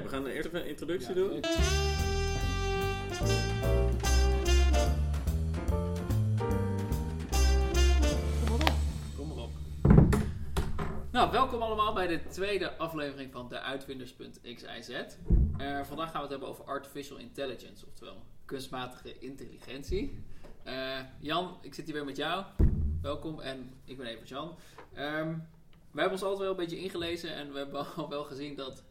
We gaan eerst even een introductie doen. Kom maar op. Nou, welkom allemaal bij de tweede aflevering van de Uitvinders.xyz. Uh, vandaag gaan we het hebben over artificial intelligence, oftewel kunstmatige intelligentie. Uh, Jan, ik zit hier weer met jou. Welkom en ik ben even Jan. Um, we hebben ons altijd wel een beetje ingelezen en we hebben al wel gezien dat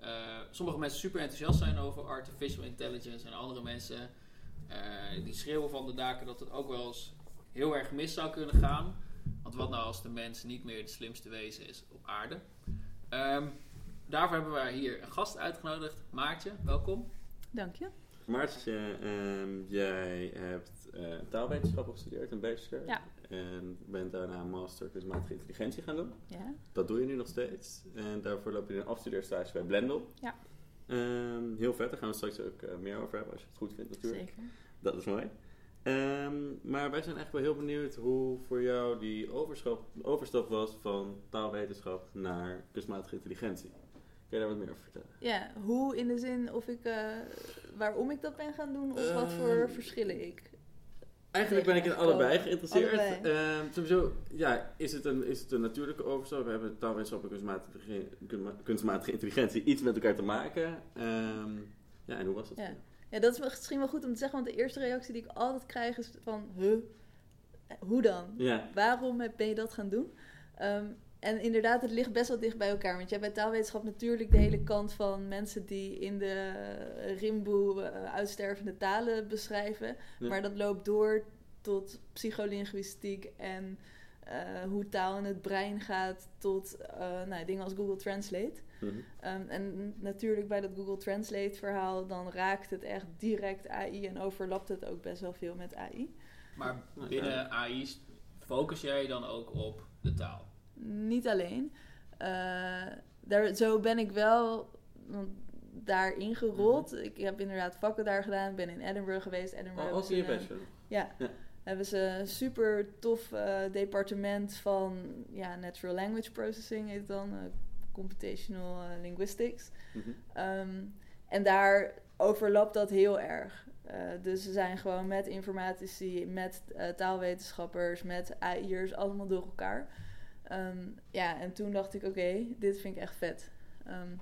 uh, sommige mensen super enthousiast zijn over artificial intelligence en andere mensen uh, die schreeuwen van de daken dat het ook wel eens heel erg mis zou kunnen gaan. Want wat nou als de mens niet meer de slimste wezen is op aarde? Um, daarvoor hebben we hier een gast uitgenodigd. Maartje, welkom. Dank je. Maartje, um, jij hebt uh, taalwetenschappen gestudeerd, een bachelor. Ja. En bent daarna een master kunstmatige intelligentie gaan doen. Ja. Dat doe je nu nog steeds. En daarvoor loop je een afstudeerstage bij Blendel. Ja. Um, heel vet, daar gaan we straks ook uh, meer over hebben als je het goed vindt natuurlijk. Zeker. Dat is mooi. Um, maar wij zijn eigenlijk wel heel benieuwd hoe voor jou die overstap, overstap was van taalwetenschap naar kunstmatige intelligentie. Kun je daar wat meer over vertellen? Ja, hoe in de zin of ik, uh, waarom ik dat ben gaan doen of wat voor verschillen ik. Eigenlijk ben ik in allebei geïnteresseerd. Allebei. Uh, sowieso, ja, is het, een, is het een natuurlijke overstap? We hebben taalwetenschap en kunstmatige, kunstmatige intelligentie iets met elkaar te maken. Um, ja, en hoe was dat? Ja. ja, dat is misschien wel goed om te zeggen, want de eerste reactie die ik altijd krijg is van, huh, hoe dan? Ja. Waarom ben je dat gaan doen? Um, en inderdaad, het ligt best wel dicht bij elkaar. Want je hebt bij taalwetenschap natuurlijk de hele kant van mensen die in de rimboe uh, uitstervende talen beschrijven. Ja. Maar dat loopt door tot psycholinguïstiek en uh, hoe taal in het brein gaat tot uh, nou, dingen als Google Translate. Mm -hmm. um, en natuurlijk bij dat Google Translate verhaal, dan raakt het echt direct AI en overlapt het ook best wel veel met AI. Maar binnen AI focus jij dan ook op de taal? Niet alleen. Uh, daar, zo ben ik wel daarin gerold. Mm -hmm. Ik heb inderdaad vakken daar gedaan. Ik ben in Edinburgh geweest. Edinburgh oh, ook in je bachelor? Ja. ja. Hebben ze een super tof uh, departement van ja, Natural Language Processing, heet het dan. Uh, computational uh, Linguistics. Mm -hmm. um, en daar overlapt dat heel erg. dus ze zijn gewoon met informatici, met taalwetenschappers, met AI'ers, allemaal door elkaar. Um, ja, en toen dacht ik, oké, okay, dit vind ik echt vet. Um,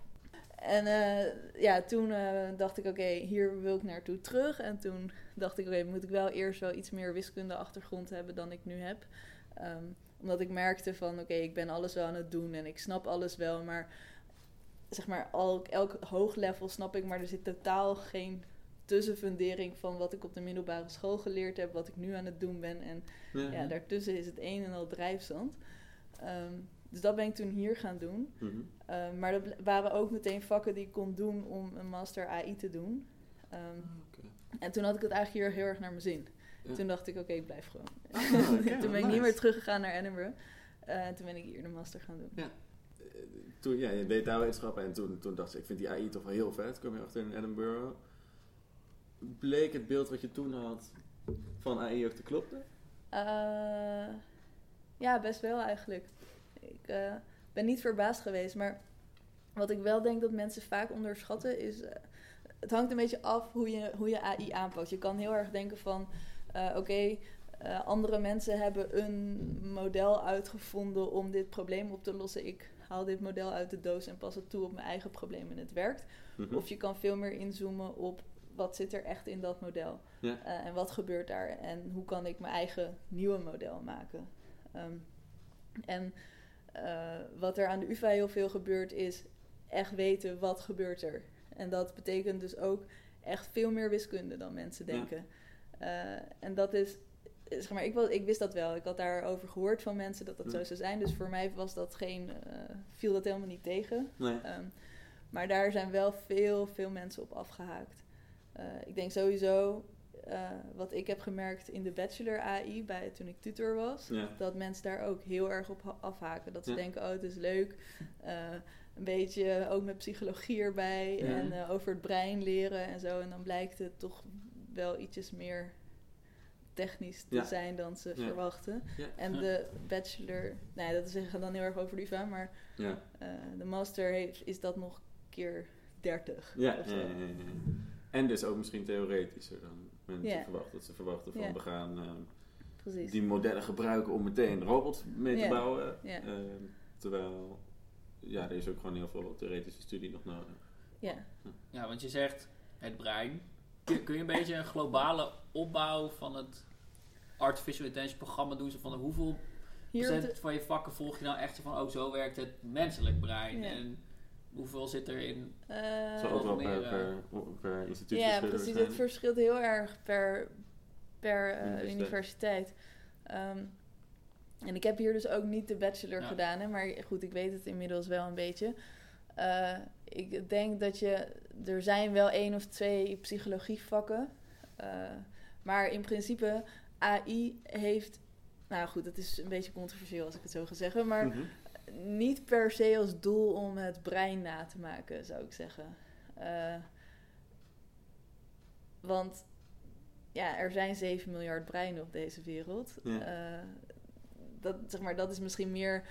en uh, ja, toen uh, dacht ik, oké, okay, hier wil ik naartoe terug. En toen dacht ik, oké, okay, moet ik wel eerst wel iets meer wiskunde achtergrond hebben dan ik nu heb. Um, omdat ik merkte van, oké, ik ben alles wel aan het doen en ik snap alles wel. Maar zeg maar, al, elk hoog level snap ik, maar er zit totaal geen tussenfundering van wat ik op de middelbare school geleerd heb, wat ik nu aan het doen ben. En ja, ja daartussen is het een en al drijfzand. Um, dus dat ben ik toen hier gaan doen. Mm -hmm. uh, maar dat waren ook meteen vakken die ik kon doen om een master AI te doen. Um, okay. En toen had ik het eigenlijk hier heel erg naar mijn zin. Ja. Toen dacht ik, oké, okay, ik blijf gewoon. Ah, okay, toen ben ik niet meer teruggegaan naar Edinburgh. Uh, en toen ben ik hier de master gaan doen. Ja. Uh, toen, ja, je deed taalwetenschappen en toen, toen dacht ik, ik vind die AI toch wel heel vet. Kom je achter in Edinburgh. Bleek het beeld wat je toen had van AI ook te kloppen? Ja, best wel eigenlijk. Ik uh, ben niet verbaasd geweest, maar wat ik wel denk dat mensen vaak onderschatten is. Uh, het hangt een beetje af hoe je, hoe je AI aanpakt. Je kan heel erg denken van: uh, oké, okay, andere mensen hebben een model uitgevonden om dit probleem op te lossen. Ik haal dit model uit de doos en pas het toe op mijn eigen probleem en het werkt. Mm -hmm. Of je kan veel meer inzoomen op wat zit er echt in dat model ja. en wat gebeurt daar en hoe kan ik mijn eigen nieuwe model maken. Um, en uh, wat er aan de UvA heel veel gebeurt is echt weten wat gebeurt er. En dat betekent dus ook echt veel meer wiskunde dan mensen denken. Ja. Uh, en dat is, zeg maar, ik, ik wist dat wel. Ik had daarover gehoord van mensen dat dat zo zou zijn. Dus voor mij was dat geen, uh, viel dat helemaal niet tegen. Nee. Um, maar daar zijn wel veel, veel mensen op afgehaakt. Uh, ik denk sowieso, uh, wat ik heb gemerkt in de bachelor AI, bij, toen ik tutor was, Ja. dat mensen daar ook heel erg op ha- afhaken. Dat ze Ja. denken, oh het is leuk, uh, een beetje ook met psychologie erbij Ja. en uh, over het brein leren en zo. En dan blijkt het toch wel ietsjes meer technisch te zijn dan ze verwachten. En de bachelor, nou ja, dat zeggen dan heel erg over de UvA, maar de master heeft, is dat nog keer 30. Ja, of ja, zo. ja, ja, ja. En dus ook misschien theoretischer dan mensen Ja. verwachten. Dat ze verwachten van we gaan ehm, Precies. die modellen gebruiken om meteen robots mee te bouwen. Ehm, terwijl, ja, er is ook gewoon heel veel theoretische studie nog nodig. Ja. Ja, want je zegt het brein. Kun, je een beetje een globale opbouw van het Artificial Intelligence programma doen? Zo van hoeveel procent van je vakken volg je nou echt van, oh zo werkt het menselijk brein? En hoeveel zit er in? eh, Zo ook wel per, meer, per, per instituut Ja, precies. Het verschilt heel erg per, per eh, Universiteit. universiteit. Ehm, en ik heb hier dus ook niet de bachelor Ja. gedaan, hè, maar goed, ik weet het inmiddels wel een beetje. Eh, ik denk dat je, er zijn wel één of twee psychologievakken, eh, maar in principe AI heeft, nou goed, het is een beetje controversieel als ik het zo ga zeggen, maar Mhm. Niet per se als doel om het brein na te maken, zou ik zeggen. Eh, want ja, er zijn 7 miljard breinen op deze wereld. Ja. Eh, dat, zeg maar, dat is misschien meer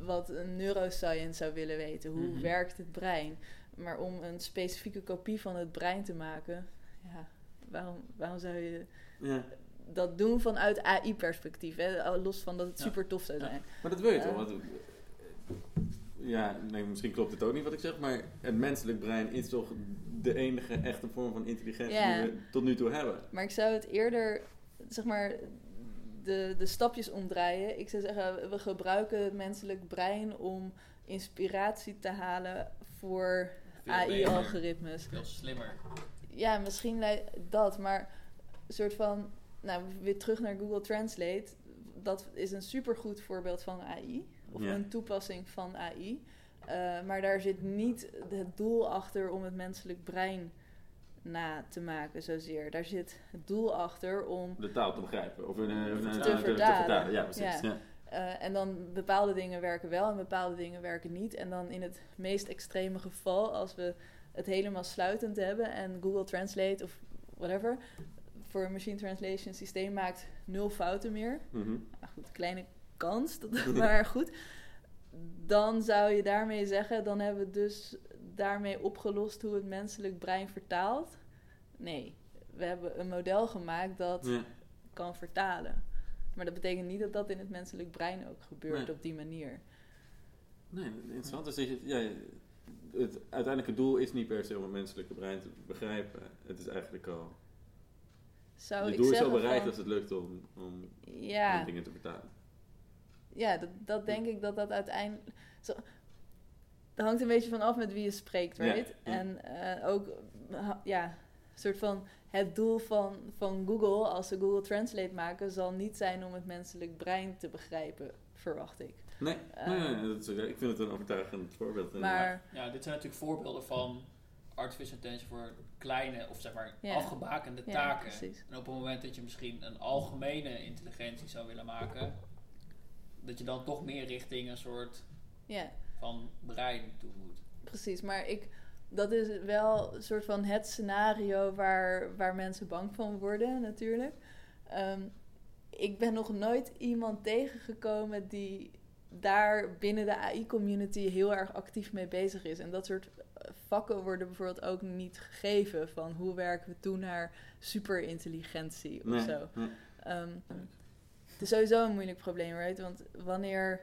wat een neuroscience zou willen weten. Hoe Mhm. werkt het brein? Maar om een specifieke kopie van het brein te maken, ja, waarom, waarom zou je Ja. dat doen vanuit AI-perspectief? Los van dat het Ja. super tof zou zijn. Maar dat wil je Eh. toch? Ja, nee, misschien klopt het ook niet wat ik zeg, maar het menselijk brein is toch de enige echte vorm van intelligentie die we tot nu toe hebben. Maar ik zou het eerder, zeg maar, de, de stapjes omdraaien. Ik zou zeggen, we gebruiken het menselijk brein om inspiratie te halen voor AI-algoritmes. Veel slimmer. Ja, misschien dat, maar een soort van, nou, weer terug naar Google Translate. Dat is een supergoed voorbeeld van AI, of Ja. een toepassing van AI. Eh, maar daar zit niet het doel achter om het menselijk brein na te maken zozeer. Daar zit het doel achter om De taal te begrijpen. Of een, een, een- Te vertalen. Ja, precies. Ja. Ja. Eh, en dan bepaalde dingen werken wel en bepaalde dingen werken niet. En dan in het meest extreme geval, als we het helemaal sluitend hebben en Google Translate of whatever voor een machine translation systeem maakt nul fouten meer. Mhm. Nou goed, kleine kans, dat, maar goed. Dan zou je daarmee zeggen, dan hebben we dus daarmee opgelost hoe het menselijk brein vertaalt. Nee, we hebben een model gemaakt dat Ja. kan vertalen. Maar dat betekent niet dat dat in het menselijk brein ook gebeurt Nee. op die manier. Nee, interessant. Dus dat je, ja, het uiteindelijke doel is niet per se om het menselijke brein te begrijpen. Het is eigenlijk al... Zou je ik doel is al bereikt als het lukt om, om, ja, om dingen te vertalen. Ja dat, dat denk ik dat dat uiteindelijk... Zo, dat hangt een beetje van af met wie je spreekt, right? ja. En eh, ook, ja, een soort van... Het doel van, van Google, als ze Google Translate maken, zal niet zijn om het menselijk brein te begrijpen, verwacht ik. Nee, Eh, nee, nee, dat is, ik vind het een overtuigend voorbeeld. Maar Ja, dit zijn natuurlijk voorbeelden van artificial intelligence voor kleine of zeg maar Ja. afgebakende Ja, taken. precies. En op het moment dat je misschien een algemene intelligentie zou willen maken, dat je dan toch meer richting een soort ja, van brein toe moet. precies. Maar ik, dat is wel een soort van het scenario waar, waar mensen bang van worden, natuurlijk. Ehm, ik ben nog nooit iemand tegengekomen die daar binnen de AI-community heel erg actief mee bezig is. En dat soort vakken worden bijvoorbeeld ook niet gegeven van hoe werken we toe naar superintelligentie of Nee, zo. nee. Ehm, het is sowieso een moeilijk probleem, right? Want wanneer,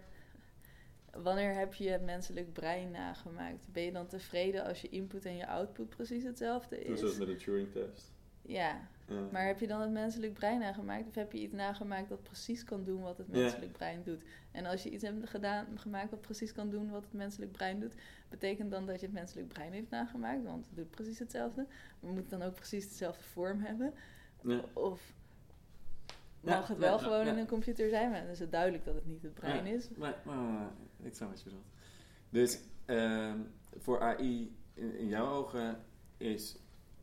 wanneer heb je het menselijk brein nagemaakt? Ben je dan tevreden als je input en je output precies hetzelfde Toen zoals is? met de Turing-test. Ja, Ja. maar heb je dan het menselijk brein nagemaakt? Of heb je iets nagemaakt dat precies kan doen wat het Ja. menselijk brein doet? En als je iets hebt gedaan, gemaakt wat precies kan doen wat het menselijk brein doet, betekent dan dat je het menselijk brein heeft nagemaakt? Want het doet precies hetzelfde. Maar moet dan ook precies dezelfde vorm hebben? Ja. Of Ja, mag het wel ja, gewoon in een computer zijn? Maar dan is het duidelijk dat het niet het brein is. Maar, maar ik snap wat je bedoelt. Dus ehm, voor AI, in, in jouw ogen, is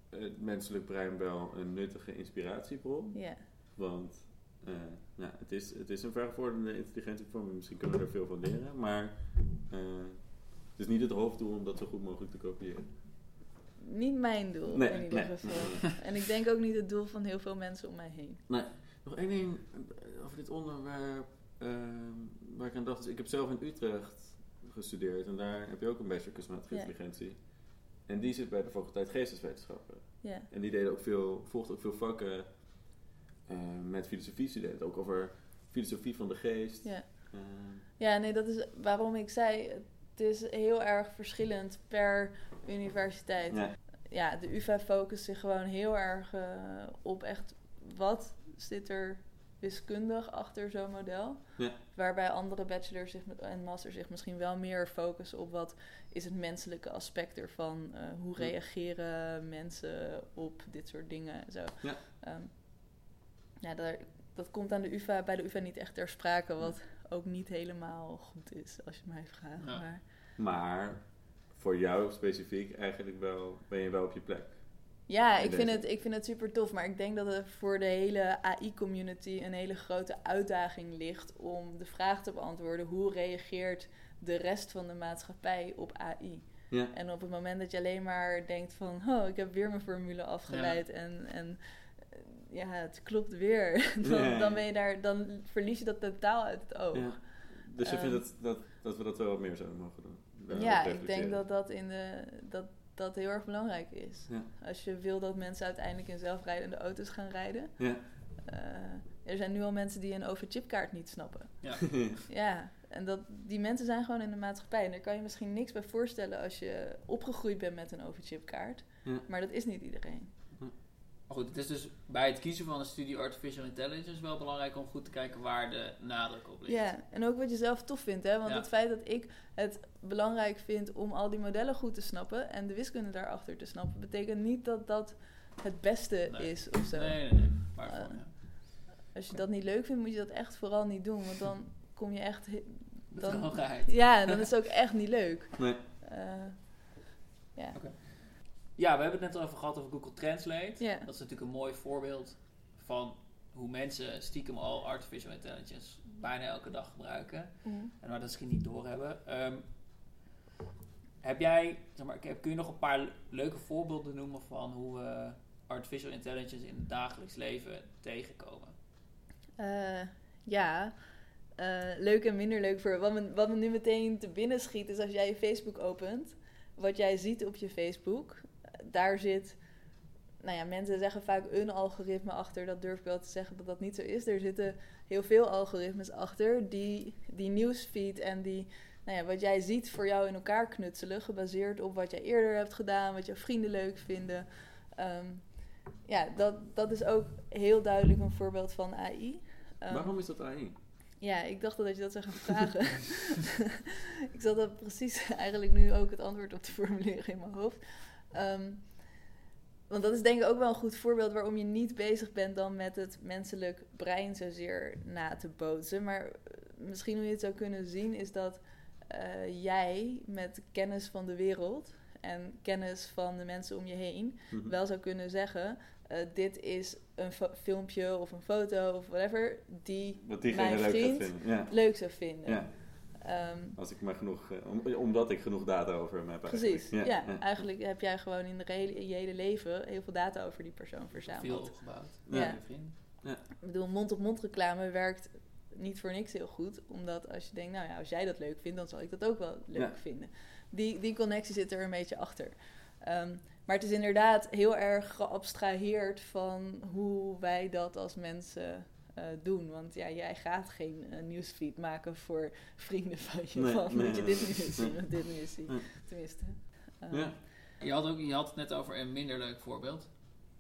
het menselijk brein wel een nuttige inspiratiebron. Ja, Want eh, ja, het, is, het is een vergevorderde intelligentievorm. Misschien kunnen we er veel van leren. Maar eh, het is niet het hoofddoel om dat zo goed mogelijk te kopiëren. niet mijn doel Nee, in ieder nee. geval. En ik denk ook niet het doel van heel veel mensen om mij heen. Nog één ding eh, over dit onderwerp ehm, waar ik aan dacht. is, ik heb zelf in Utrecht gestudeerd en daar heb je ook een bachelor kunstmatige Ja. intelligentie. En die zit bij de faculteit geesteswetenschappen. En die deden ook veel, volgden ook veel vakken eh, met filosofie-studenten. Ook over filosofie van de geest. Ja. Eh, Ja, nee, dat is waarom ik zei, het is heel erg verschillend per universiteit. ja. Ja, de UvA focust zich gewoon heel erg eh, op echt wat zit er wiskundig achter zo'n model. Ja. Waarbij andere bachelors zich, en masters zich misschien wel meer focussen op wat is het menselijke aspect ervan. eh, hoe Ja. reageren mensen op dit soort dingen en zo. Ja. Ehm, ja, daar, dat komt aan de UvA, bij de UvA niet echt ter sprake, wat ook niet helemaal goed is, als je mij vraagt. Ja. Maar, Maar voor jou specifiek eigenlijk wel, ben je wel op je plek. Ja, ik vind, het, ik vind het super tof, maar ik denk dat het voor de hele AI-community een hele grote uitdaging ligt om de vraag te beantwoorden: hoe reageert de rest van de maatschappij op AI? Ja. En op het moment dat je alleen maar denkt van, oh, ik heb weer mijn formule afgeleid en, en ja, het klopt weer. dan, ben je daar, dan verlies je dat totaal uit het oog. Ja. Dus je Ehm. vindt dat, dat, dat we dat wel wat meer zouden mogen doen? Ja, ik denk dat dat, in de, dat dat heel erg belangrijk is. Ja. Als je wil dat mensen uiteindelijk in zelfrijdende auto's gaan rijden. Ja. eh, er zijn nu al mensen die een overchipkaart niet snappen. Ja. Ja, en dat, die mensen zijn gewoon in de maatschappij. En daar kan je misschien niks bij voorstellen als je opgegroeid bent met een overchipkaart. Ja. Maar dat is niet iedereen. Maar goed, het is dus bij het kiezen van een studie Artificial Intelligence wel belangrijk om goed te kijken waar de nadruk op ligt. Ja, en ook wat je zelf tof vindt. Hè? Want Ja. het feit dat ik het belangrijk vind om al die modellen goed te snappen en de wiskunde daarachter te snappen, betekent niet dat dat het beste Nee. is of zo. Nee, nee, nee. Maar Eh, ja. Als je dat niet leuk vindt, moet je dat echt vooral niet doen. Want dan kom je echt. Dan, ja, dan is het ook echt niet leuk. Nee. Eh, ja. Ja, we hebben het net al even gehad over Google Translate. Dat is natuurlijk een mooi voorbeeld van hoe mensen stiekem al artificial intelligence bijna elke dag gebruiken. Mhm. En waar dat misschien niet doorhebben. Ehm heb jij, zeg maar, kun je nog een paar leuke voorbeelden noemen van hoe we artificial intelligence in het dagelijks leven tegenkomen? Eh, ja, Eh, leuk en minder leuk voor. Wat me, wat me nu meteen te binnen schiet, is als jij je Facebook opent, wat jij ziet op je Facebook, daar zit. Nou ja, mensen zeggen vaak een algoritme achter. Dat durf ik wel te zeggen dat dat niet zo is. Er zitten heel veel algoritmes achter die die nieuwsfeed en die, nou ja, wat jij ziet voor jou in elkaar knutselen, gebaseerd op wat jij eerder hebt gedaan, wat jouw vrienden leuk vinden. Ehm, ja, dat, dat is ook heel duidelijk een voorbeeld van AI. Ehm, Waarom is dat AI? ja, ik dacht dat je dat zou gaan vragen. ik zat dat precies eigenlijk nu ook het antwoord op te formuleren in mijn hoofd. Ehm, want dat is denk ik ook wel een goed voorbeeld waarom je niet bezig bent dan met het menselijk brein zozeer na te bootsen. Maar eh, misschien hoe je het zou kunnen zien is dat eh, jij met kennis van de wereld en kennis van de mensen om je heen Mhm. wel zou kunnen zeggen: eh, dit is een filmpje of een foto of whatever die Wat diegene mijn leuk vriend vinden. Ja. leuk zou vinden. ja. Ehm, Als ik maar genoeg, eh, om- omdat ik genoeg data over hem heb eigenlijk. precies. Ja, Ja, ja. eigenlijk heb jij gewoon in, de hele, je hele leven heel veel data over die persoon Veel verzameld. opgebouwd. Ja. Ja. Ik bedoel, mond-op-mond reclame werkt niet voor niks heel goed. Omdat als je denkt, nou ja, als jij dat leuk vindt, dan zal ik dat ook wel leuk Ja. vinden. Die, die connectie zit er een beetje achter. Ehm, maar het is inderdaad heel erg geabstraheerd van hoe wij dat als mensen eh, doen. Want ja, jij gaat geen eh, nieuwsfeed maken voor vrienden van je. Nee, van, nee, moet je dit nu eens zien, dit nu eens zien. Tenminste. Ehm, Ja. Je had, ook, je had het net over een minder leuk voorbeeld.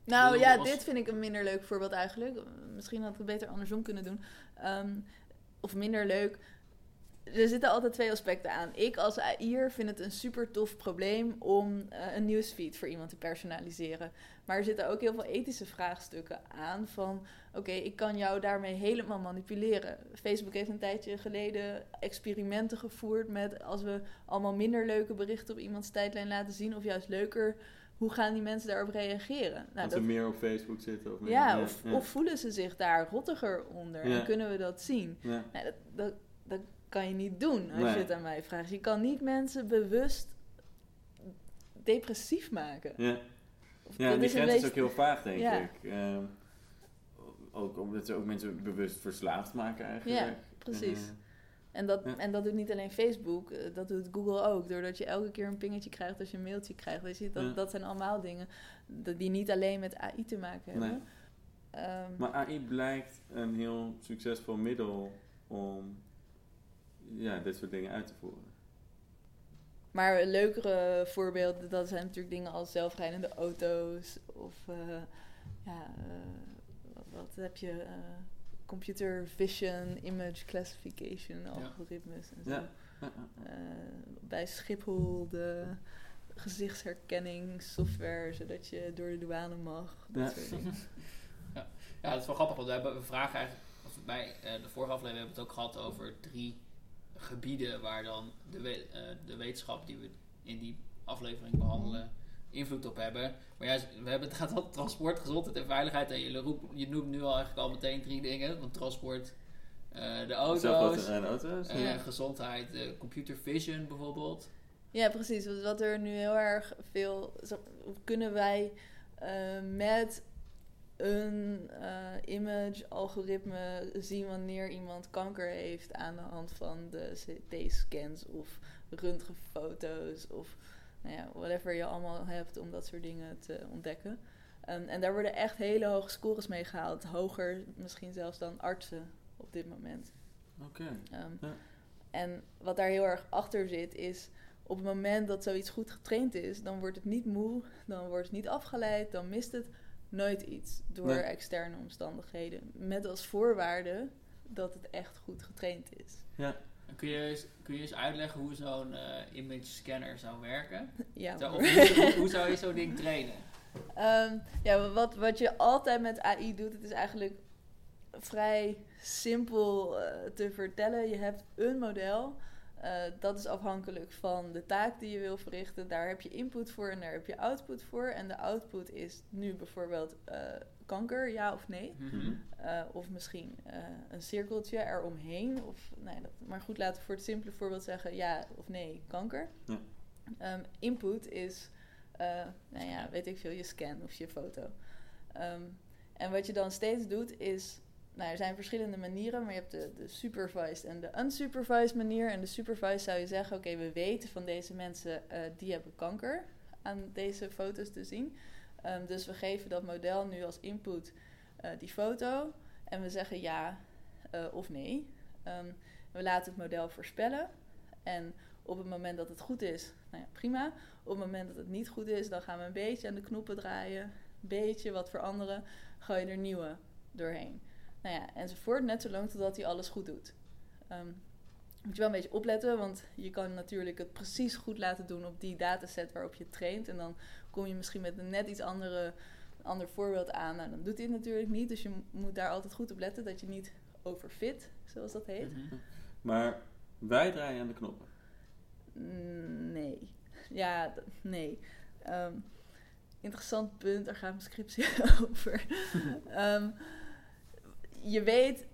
Nou ja, was- dit vind ik een minder leuk voorbeeld eigenlijk. Misschien had ik het beter andersom kunnen doen. Ehm, of minder leuk. Er zitten altijd twee aspecten aan. Ik als AI'er vind het een super tof probleem om eh, een nieuwsfeed voor iemand te personaliseren. Maar er zitten ook heel veel ethische vraagstukken aan van... oké, ik kan jou daarmee helemaal manipuleren. Facebook heeft een tijdje geleden experimenten gevoerd met... als we allemaal minder leuke berichten op iemands tijdlijn laten zien... of juist leuker, hoe gaan die mensen daarop reageren? Nou, Als ze meer op Facebook zitten. Of meer, ja, of, ja. of voelen ze zich daar rottiger onder? Ja. En kunnen we dat zien? Ja. Dat, dat, dat kan je niet doen als Nee. je het aan mij vraagt. Je kan niet mensen bewust depressief maken. Ja. Of Ja, dat die is grens is beetje- ook heel vaag, denk Ja. ik. Ehm, ook omdat ze ook mensen bewust verslaafd maken eigenlijk. Ja, precies. En dat, Ja. en dat doet niet alleen Facebook, eh, dat doet Google ook. Doordat je elke keer een pingetje krijgt als je een mailtje krijgt. Weet je, dat, Ja. dat zijn allemaal dingen die niet alleen met AI te maken hebben. Nee. Ehm, Maar AI blijkt een heel succesvol middel om ja, dit soort dingen uit te voeren. Maar leukere voorbeelden, dat zijn natuurlijk dingen als zelfrijdende auto's of eh, ja, eh, wat, wat heb je? eh, computer vision, image classification, algoritmes en zo. Ja. Ja, ja. Eh, bij Schiphol de gezichtsherkenning software, zodat je door de douane mag. Dat Ja. soort dingen. Ja, dat is wel grappig, want we, hebben, we vragen eigenlijk, of bij eh, de vorige aflevering hebben we het ook gehad over drie gebieden waar dan de, we- eh, de wetenschap die we in die aflevering behandelen invloed op hebben. Maar ja, we hebben het gaat om transport, gezondheid en veiligheid. En je, roept, je noemt nu al eigenlijk al meteen drie dingen. Want transport, eh, de auto's, Zelfrijdende auto's. Ja. gezondheid, eh, computer vision bijvoorbeeld. Ja, precies. Wat- Wat er nu heel erg veel. zo- Kunnen wij eh, met een eh, image-algoritme zien wanneer iemand kanker heeft aan de hand van de CT-scans of röntgenfoto's of nou ja, whatever je allemaal hebt om dat soort dingen te ontdekken. En daar worden echt hele hoge scores mee gehaald. Hoger misschien zelfs dan artsen op dit moment. Oké. Ehm, Ja. En wat daar heel erg achter zit, is op het moment dat zoiets goed getraind is, dan wordt het niet moe, dan wordt het niet afgeleid, dan mist het nooit iets door Nee. externe omstandigheden. Met als voorwaarde dat het echt goed getraind is. Ja. Kun je, eens- kun je eens uitleggen hoe zo'n eh, image scanner zou werken? Ja, hoe zou je zo'n ding trainen? Ehm, ja, wat, wat je altijd met AI doet, het is eigenlijk vrij simpel eh, te vertellen. Je hebt een model. Eh, dat is afhankelijk van de taak die je wil verrichten. Daar heb je input voor en daar heb je output voor. En de output is nu bijvoorbeeld eh, kanker, ja of nee. Mhm. Eh, of misschien eh, een cirkeltje eromheen. Of, nee, dat, maar goed, laten we voor het simpele voorbeeld zeggen ja of nee, kanker. Ja. Ehm, input is, eh, nou ja, weet ik veel, je scan of je foto. Ehm, en wat je dan steeds doet is, nou er zijn verschillende manieren, maar je hebt de, de supervised en de unsupervised manier. En de supervised zou je zeggen, oké, we weten van deze mensen, eh, die hebben kanker aan deze foto's te zien. Ehm, dus we geven dat model nu als input eh, die foto en we zeggen ja eh, of nee. Ehm, we laten het model voorspellen en op het moment dat het goed is, nou ja, prima. Op het moment dat het niet goed is, dan gaan we een beetje aan de knoppen draaien, een beetje wat veranderen, gooi je er nieuwe doorheen. Nou ja, enzovoort, net zolang totdat hij alles goed doet. Ehm, moet je wel een beetje opletten, want je kan natuurlijk het precies goed laten doen op die dataset waarop je traint. En dan kom je misschien met een net iets andere, ander voorbeeld aan. Nou, dan doet hij het natuurlijk niet. Dus je mo- moet daar altijd goed op letten dat je niet overfit, zoals dat heet. Mhm. Maar wij draaien aan de knoppen. Mm, Nee. Ja, nee. Ehm, interessant punt, daar gaat mijn scriptie over. Ehm, je weet,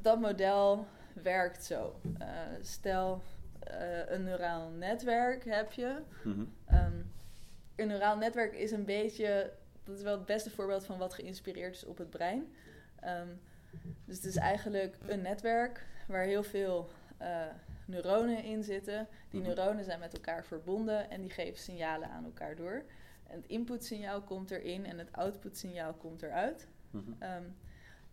dat model werkt zo. Eh, stel, eh, een neuraal netwerk heb je. Mhm. Ehm, een neuraal netwerk is een beetje, dat is wel het beste voorbeeld van wat geïnspireerd is op het brein. Ehm, dus het is eigenlijk een netwerk waar heel veel eh, neuronen in zitten. Die Mhm. neuronen zijn met elkaar verbonden en die geven signalen aan elkaar door. En het inputsignaal komt erin en het outputsignaal komt eruit. Ehm,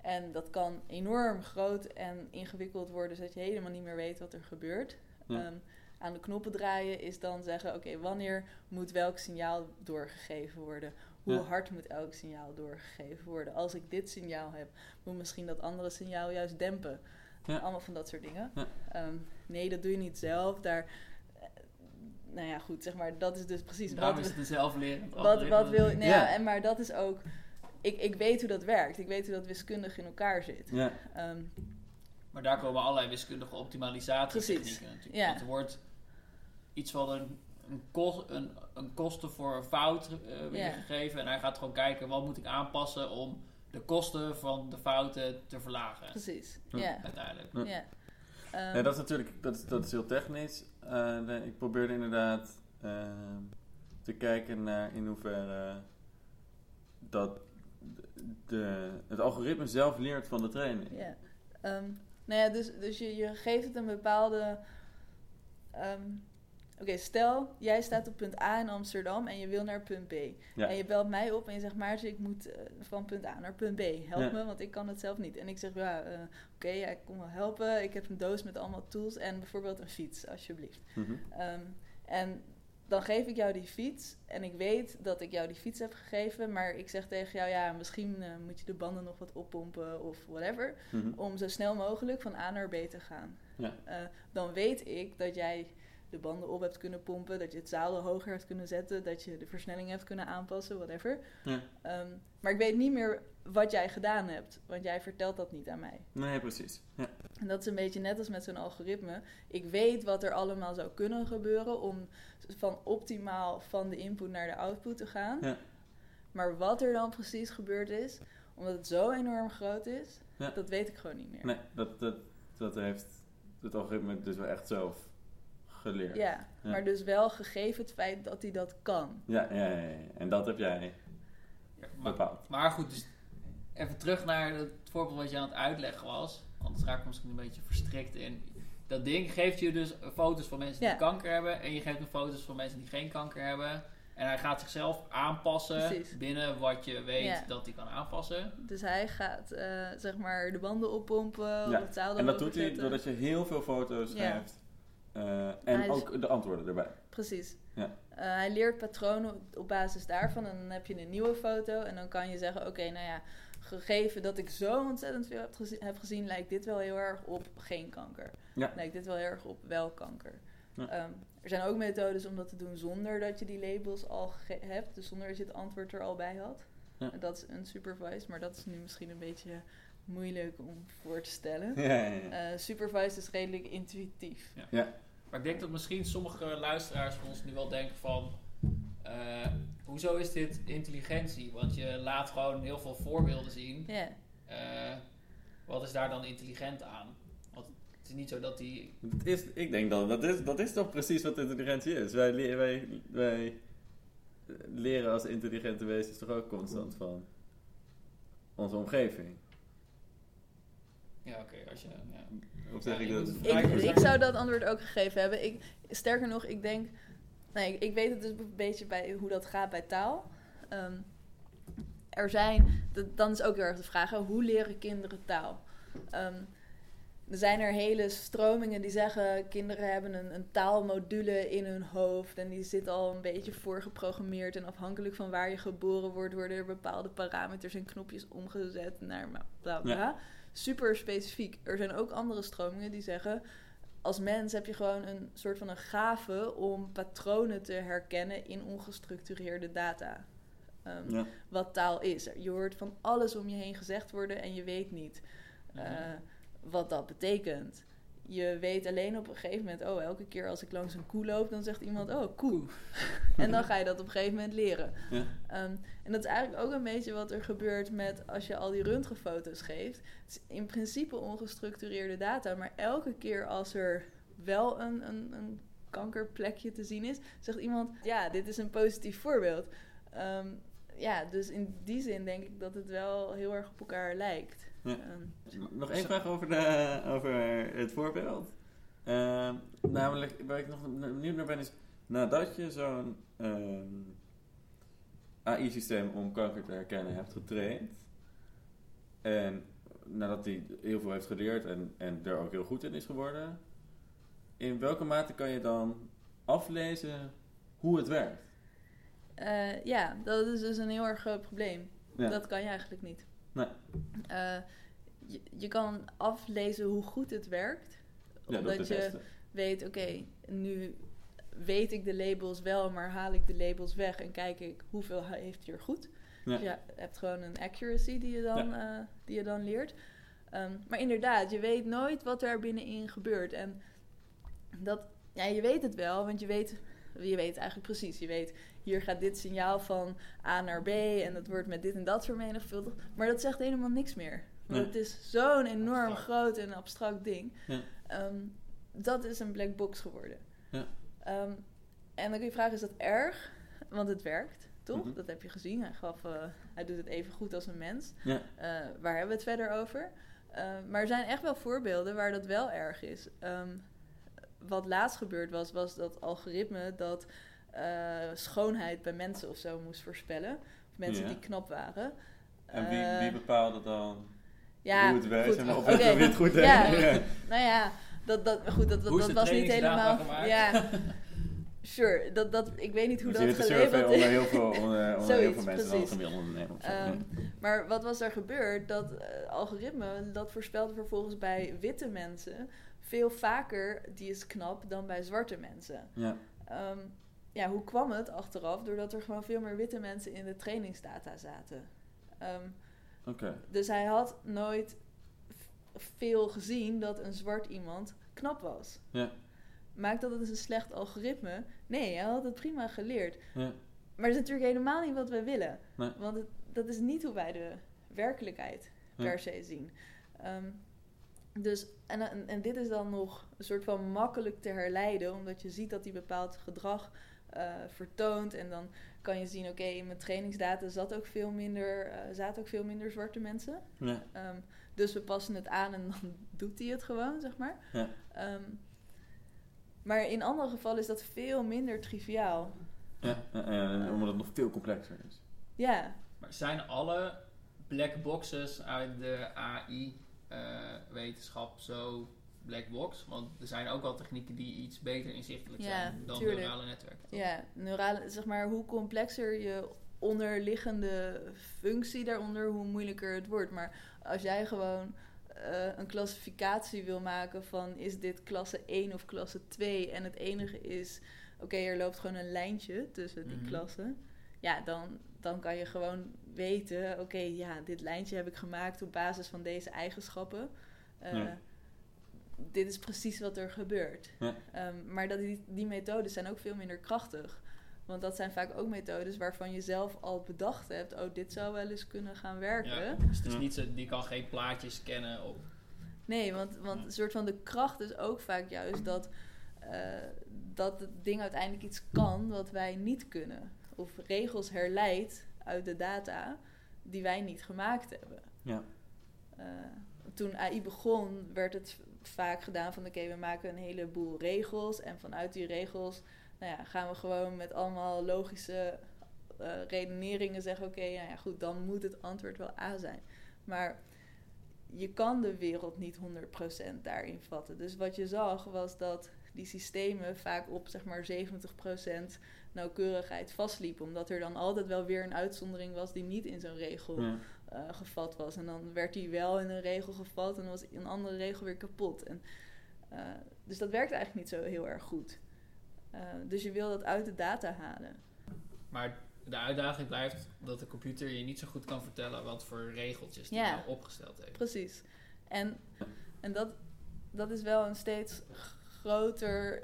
en dat kan enorm groot en ingewikkeld worden, zodat je helemaal niet meer weet wat er gebeurt. Ja. Ehm, aan de knoppen draaien is dan zeggen: oké, wanneer moet welk signaal doorgegeven worden? Hoe Ja. hard moet elk signaal doorgegeven worden? Als ik dit signaal heb, moet misschien dat andere signaal juist dempen. Ja. Allemaal van dat soort dingen. Ehm, nee, dat doe je niet zelf. Daar, eh, nou ja, goed, zeg maar, dat is dus precies Daarom wat is het een zelflerend wat, wat wil nou ja. Ja. en maar dat is ook. Ik, ik weet hoe dat werkt. Ik weet hoe dat wiskundig in elkaar zit. Ja. Ehm, Maar daar komen allerlei wiskundige optimalisatietechnieken natuurlijk. ja. Want er wordt iets van een, een, een, een kosten voor een fout eh weergegeven. En hij gaat gewoon kijken wat moet ik aanpassen om de kosten van de fouten te verlagen. precies. Ja. Uiteindelijk. Ja. ja. Ehm, Ja, dat is natuurlijk dat is, dat is heel technisch. Eh, ik probeerde inderdaad ehm, te kijken naar in hoeverre dat de, het algoritme zelf leert van de training. ja. Ehm, Nou ja, dus, dus je, je geeft het een bepaalde. ehm, Oké, stel jij staat op punt A in Amsterdam en je wil naar punt B. Ja. En je belt mij op en je zegt, Maartje, ik moet eh, van punt A naar punt B. Help Ja. me, want ik kan het zelf niet. En ik zeg, ja, eh, oké, ja, ik kom wel helpen. Ik heb een doos met allemaal tools en bijvoorbeeld een fiets, alsjeblieft. Ehm, en dan geef ik jou die fiets en ik weet dat ik jou die fiets heb gegeven, maar ik zeg tegen jou, ja, misschien eh, moet je de banden nog wat oppompen of whatever, Mhm. om zo snel mogelijk van A naar B te gaan. Ja. Eh, dan weet ik dat jij de banden op hebt kunnen pompen, dat je het zadel hoger hebt kunnen zetten, dat je de versnelling hebt kunnen aanpassen, whatever. Ja. Ehm, maar ik weet niet meer wat jij gedaan hebt, want jij vertelt dat niet aan mij. Nee, precies. Ja. En dat is een beetje net als met zo'n algoritme. Ik weet wat er allemaal zou kunnen gebeuren om van optimaal van de input naar de output te gaan. Ja. Maar wat er dan precies gebeurd is, omdat het zo enorm groot is, Ja. dat weet ik gewoon niet meer. Nee, dat, dat, dat heeft het algoritme dus wel echt zelf geleerd. Ja, Ja. maar dus wel gegeven het feit dat hij dat kan. Ja, ja, ja, ja. En dat heb jij Ja, maar, bepaald. maar goed, dus even terug naar het voorbeeld wat je aan het uitleggen was. Anders raak ik misschien een beetje verstrikt in. Dat ding geeft je dus foto's van mensen Ja. die kanker hebben. En je geeft hem foto's van mensen die geen kanker hebben. En hij gaat zichzelf aanpassen Precies. binnen wat je weet Ja. dat hij kan aanpassen. Dus hij gaat eh, zeg maar de banden oppompen, Ja, het zadel En dat doet hij doordat je heel veel foto's Ja. geeft. eh, en Hij is- ook de antwoorden erbij. Precies. Ja. Eh, hij leert patronen op- op basis daarvan en dan heb je een nieuwe foto en dan kan je zeggen, oké, nou ja, gegeven dat ik zo ontzettend veel heb, gezi- heb gezien, lijkt dit wel heel erg op geen kanker. Ja. Lijkt dit wel heel erg op wel kanker. Ja. Ehm, er zijn ook methodes om dat te doen zonder dat je die labels al hebt, dus zonder dat je het antwoord er al bij had. Ja. Dat is unsupervised, maar dat is nu misschien een beetje moeilijk om voor te stellen. Ja, ja, ja. Eh, supervised is redelijk intuïtief. Maar ik denk dat misschien sommige luisteraars van ons nu wel denken van... eh, hoezo is dit intelligentie? Want je laat gewoon heel veel voorbeelden zien. Ja. Eh, wat is daar dan intelligent aan? Want het is niet zo dat die... Het is, ik denk dan, dat is, dat is toch precies wat intelligentie is. Wij, wij, wij leren als intelligente wezens toch ook constant van onze omgeving. Ja, oké, als je... Ja. Of zeg Ja, ik dat? ik zou dat antwoord ook gegeven hebben. Ik, sterker nog, ik denk. Nee, ik, ik weet het dus een beetje bij hoe dat gaat bij taal. Ehm, er zijn. dat- Dan is ook heel erg de vraag: hoe leren kinderen taal? Ehm, er zijn er hele stromingen die zeggen: kinderen hebben een, een taalmodule in hun hoofd. En die zit al een beetje voorgeprogrammeerd. En afhankelijk van waar je geboren wordt, worden er bepaalde parameters en knopjes omgezet naar bla bla. Ja. Super specifiek. Er zijn ook andere stromingen die zeggen: als mens heb je gewoon een soort van een gave om patronen te herkennen in ongestructureerde data. Ehm, Ja. Wat taal is. Je hoort van alles om je heen gezegd worden en je weet niet eh, Mhm. wat dat betekent. Je weet alleen op een gegeven moment, oh, elke keer als ik langs een koe loop, dan zegt iemand, oh, koe. en dan ga je dat op een gegeven moment leren. Ja. Ehm, en dat is eigenlijk ook een beetje wat er gebeurt met als je al die röntgenfoto's geeft. Het is in principe ongestructureerde data, maar elke keer als er wel een, een, een kankerplekje te zien is, zegt iemand, ja, dit is een positief voorbeeld. Ehm, ja, dus in die zin denk ik dat het wel heel erg op elkaar lijkt. Ja. Ehm, Nog één vraag over, de, over het voorbeeld. Ehm, namelijk, waar ik nog benieuwd naar ben, is nadat je zo'n ehm, AI-systeem om kanker te herkennen hebt getraind, en nadat hij heel veel heeft geleerd en, en er ook heel goed in is geworden, in welke mate kan je dan aflezen hoe het werkt? eh, ja, dat is dus een heel erg groot probleem. Ja. Dat kan je eigenlijk niet. Nee. Eh, je, je kan aflezen hoe goed het werkt. Ja, omdat je testen. weet, oké, nu weet ik de labels wel, maar haal ik de labels weg en kijk ik hoeveel heeft hier goed. Ja. Dus je hebt gewoon een accuracy die je dan, eh, die je dan leert. Ehm, maar inderdaad, je weet nooit wat er binnenin gebeurt. En dat, ja, je weet het wel, want je weet, je weet eigenlijk precies. Je weet, hier gaat dit signaal van A naar B en dat wordt met dit en dat vermenigvuldigd. Maar dat zegt helemaal niks meer. Want Nee. het is zo'n enorm Abstract. groot en abstract ding. Ja. Ehm, dat is een black box geworden. Ja. Ehm, en dan kun je vragen, is dat erg? Want het werkt, toch? Mhm. Dat heb je gezien. Hij, gaf, eh, hij doet het even goed als een mens. Ja. Eh, waar hebben we het verder over? Eh, maar er zijn echt wel voorbeelden waar dat wel erg is. Ehm, wat laatst gebeurd was, was dat algoritme dat schoonheid bij mensen of zo moest voorspellen. Of mensen Ja. die knap waren. En wie, Eh, wie bepaalde dan ja, hoe het werkt? maar, of Oké. het, of je het goed Ja. deed? Ja. Nou ja, dat, dat, goed, dat, dat, was niet helemaal... Ja, sure. Dat, dat, ik weet niet hoe Dus dat je hebt een geleverd survey is. onder heel veel, onder, onder heel veel mensen, precies. ondernemen. of zo. Ehm, maar wat was er gebeurd? Dat eh, algoritme, dat voorspelde vervolgens bij witte mensen veel vaker die is knap dan bij zwarte mensen. ja. Ehm, ja, hoe kwam het achteraf? Doordat er gewoon veel meer witte mensen in de trainingsdata zaten. Oké. dus hij had nooit veel gezien dat een zwart iemand knap was. Ja. Maakt dat het een slecht algoritme? Nee, hij had het prima geleerd. Ja. Maar dat is natuurlijk helemaal niet wat wij willen. Nee. Want het, dat is niet hoe wij de werkelijkheid Ja. per se zien. Ehm, dus, en, en, en dit is dan nog een soort van makkelijk te herleiden, omdat je ziet dat hij bepaald gedrag eh, vertoont. En dan kan je zien, oké, in mijn trainingsdata zat ook veel minder, eh, zaten ook veel minder zwarte mensen. Ja. Ehm, dus we passen het aan en dan doet hij het gewoon, zeg maar. Ja. Ehm, maar in andere gevallen is dat veel minder triviaal. Ja. omdat het nog veel complexer is. Ja, Maar zijn alle black boxes uit de AI-wetenschap zo black box? Want er zijn ook wel technieken die iets beter inzichtelijk Ja, zijn dan tuurlijk. neurale netwerken. toch? Ja, neurale, zeg maar, hoe complexer je onderliggende functie daaronder, hoe moeilijker het wordt. Maar als jij gewoon eh, een klassificatie wil maken van is dit klasse 1 of klasse 2 en het enige is, oké, er loopt gewoon een lijntje tussen die Mhm. klassen. Ja, dan, dan kan je gewoon weten, oké, ja, dit lijntje heb ik gemaakt op basis van deze eigenschappen. Eh, Ja. Dit is precies wat er gebeurt. Ja. Ehm, maar dat die, die methodes zijn ook veel minder krachtig. Want dat zijn vaak ook methodes waarvan je zelf al bedacht hebt... oh, dit zou wel eens kunnen gaan werken. Ja, dus het is Ja. niet zo, die kan geen plaatjes scannen op. Nee, want, want een soort van de kracht is ook vaak juist dat, eh, dat het ding uiteindelijk iets kan wat wij niet kunnen. Of regels herleidt uit de data die wij niet gemaakt hebben. Ja. Eh, toen AI begon, werd het vaak gedaan van oké, we maken een heleboel regels. En vanuit die regels nou ja, gaan we gewoon met allemaal logische eh, redeneringen zeggen, oké, ja, ja, goed, dan moet het antwoord wel A zijn. Maar je kan de wereld niet 100% daarin vatten. Dus wat je zag was dat die systemen vaak op zeg maar 70% nauwkeurigheid vastliepen. Omdat er dan altijd wel weer een uitzondering was die niet in zo'n regel. Eh, gevat was. En dan werd die wel in een regel gevat en dan was een andere regel weer kapot. En, eh, dus dat werkt eigenlijk niet zo heel erg goed. Eh, dus je wil dat uit de data halen. Maar de uitdaging blijft dat de computer je niet zo goed kan vertellen wat voor regeltjes die Ja. nou opgesteld heeft. Precies. En, en dat, dat is wel een steeds groter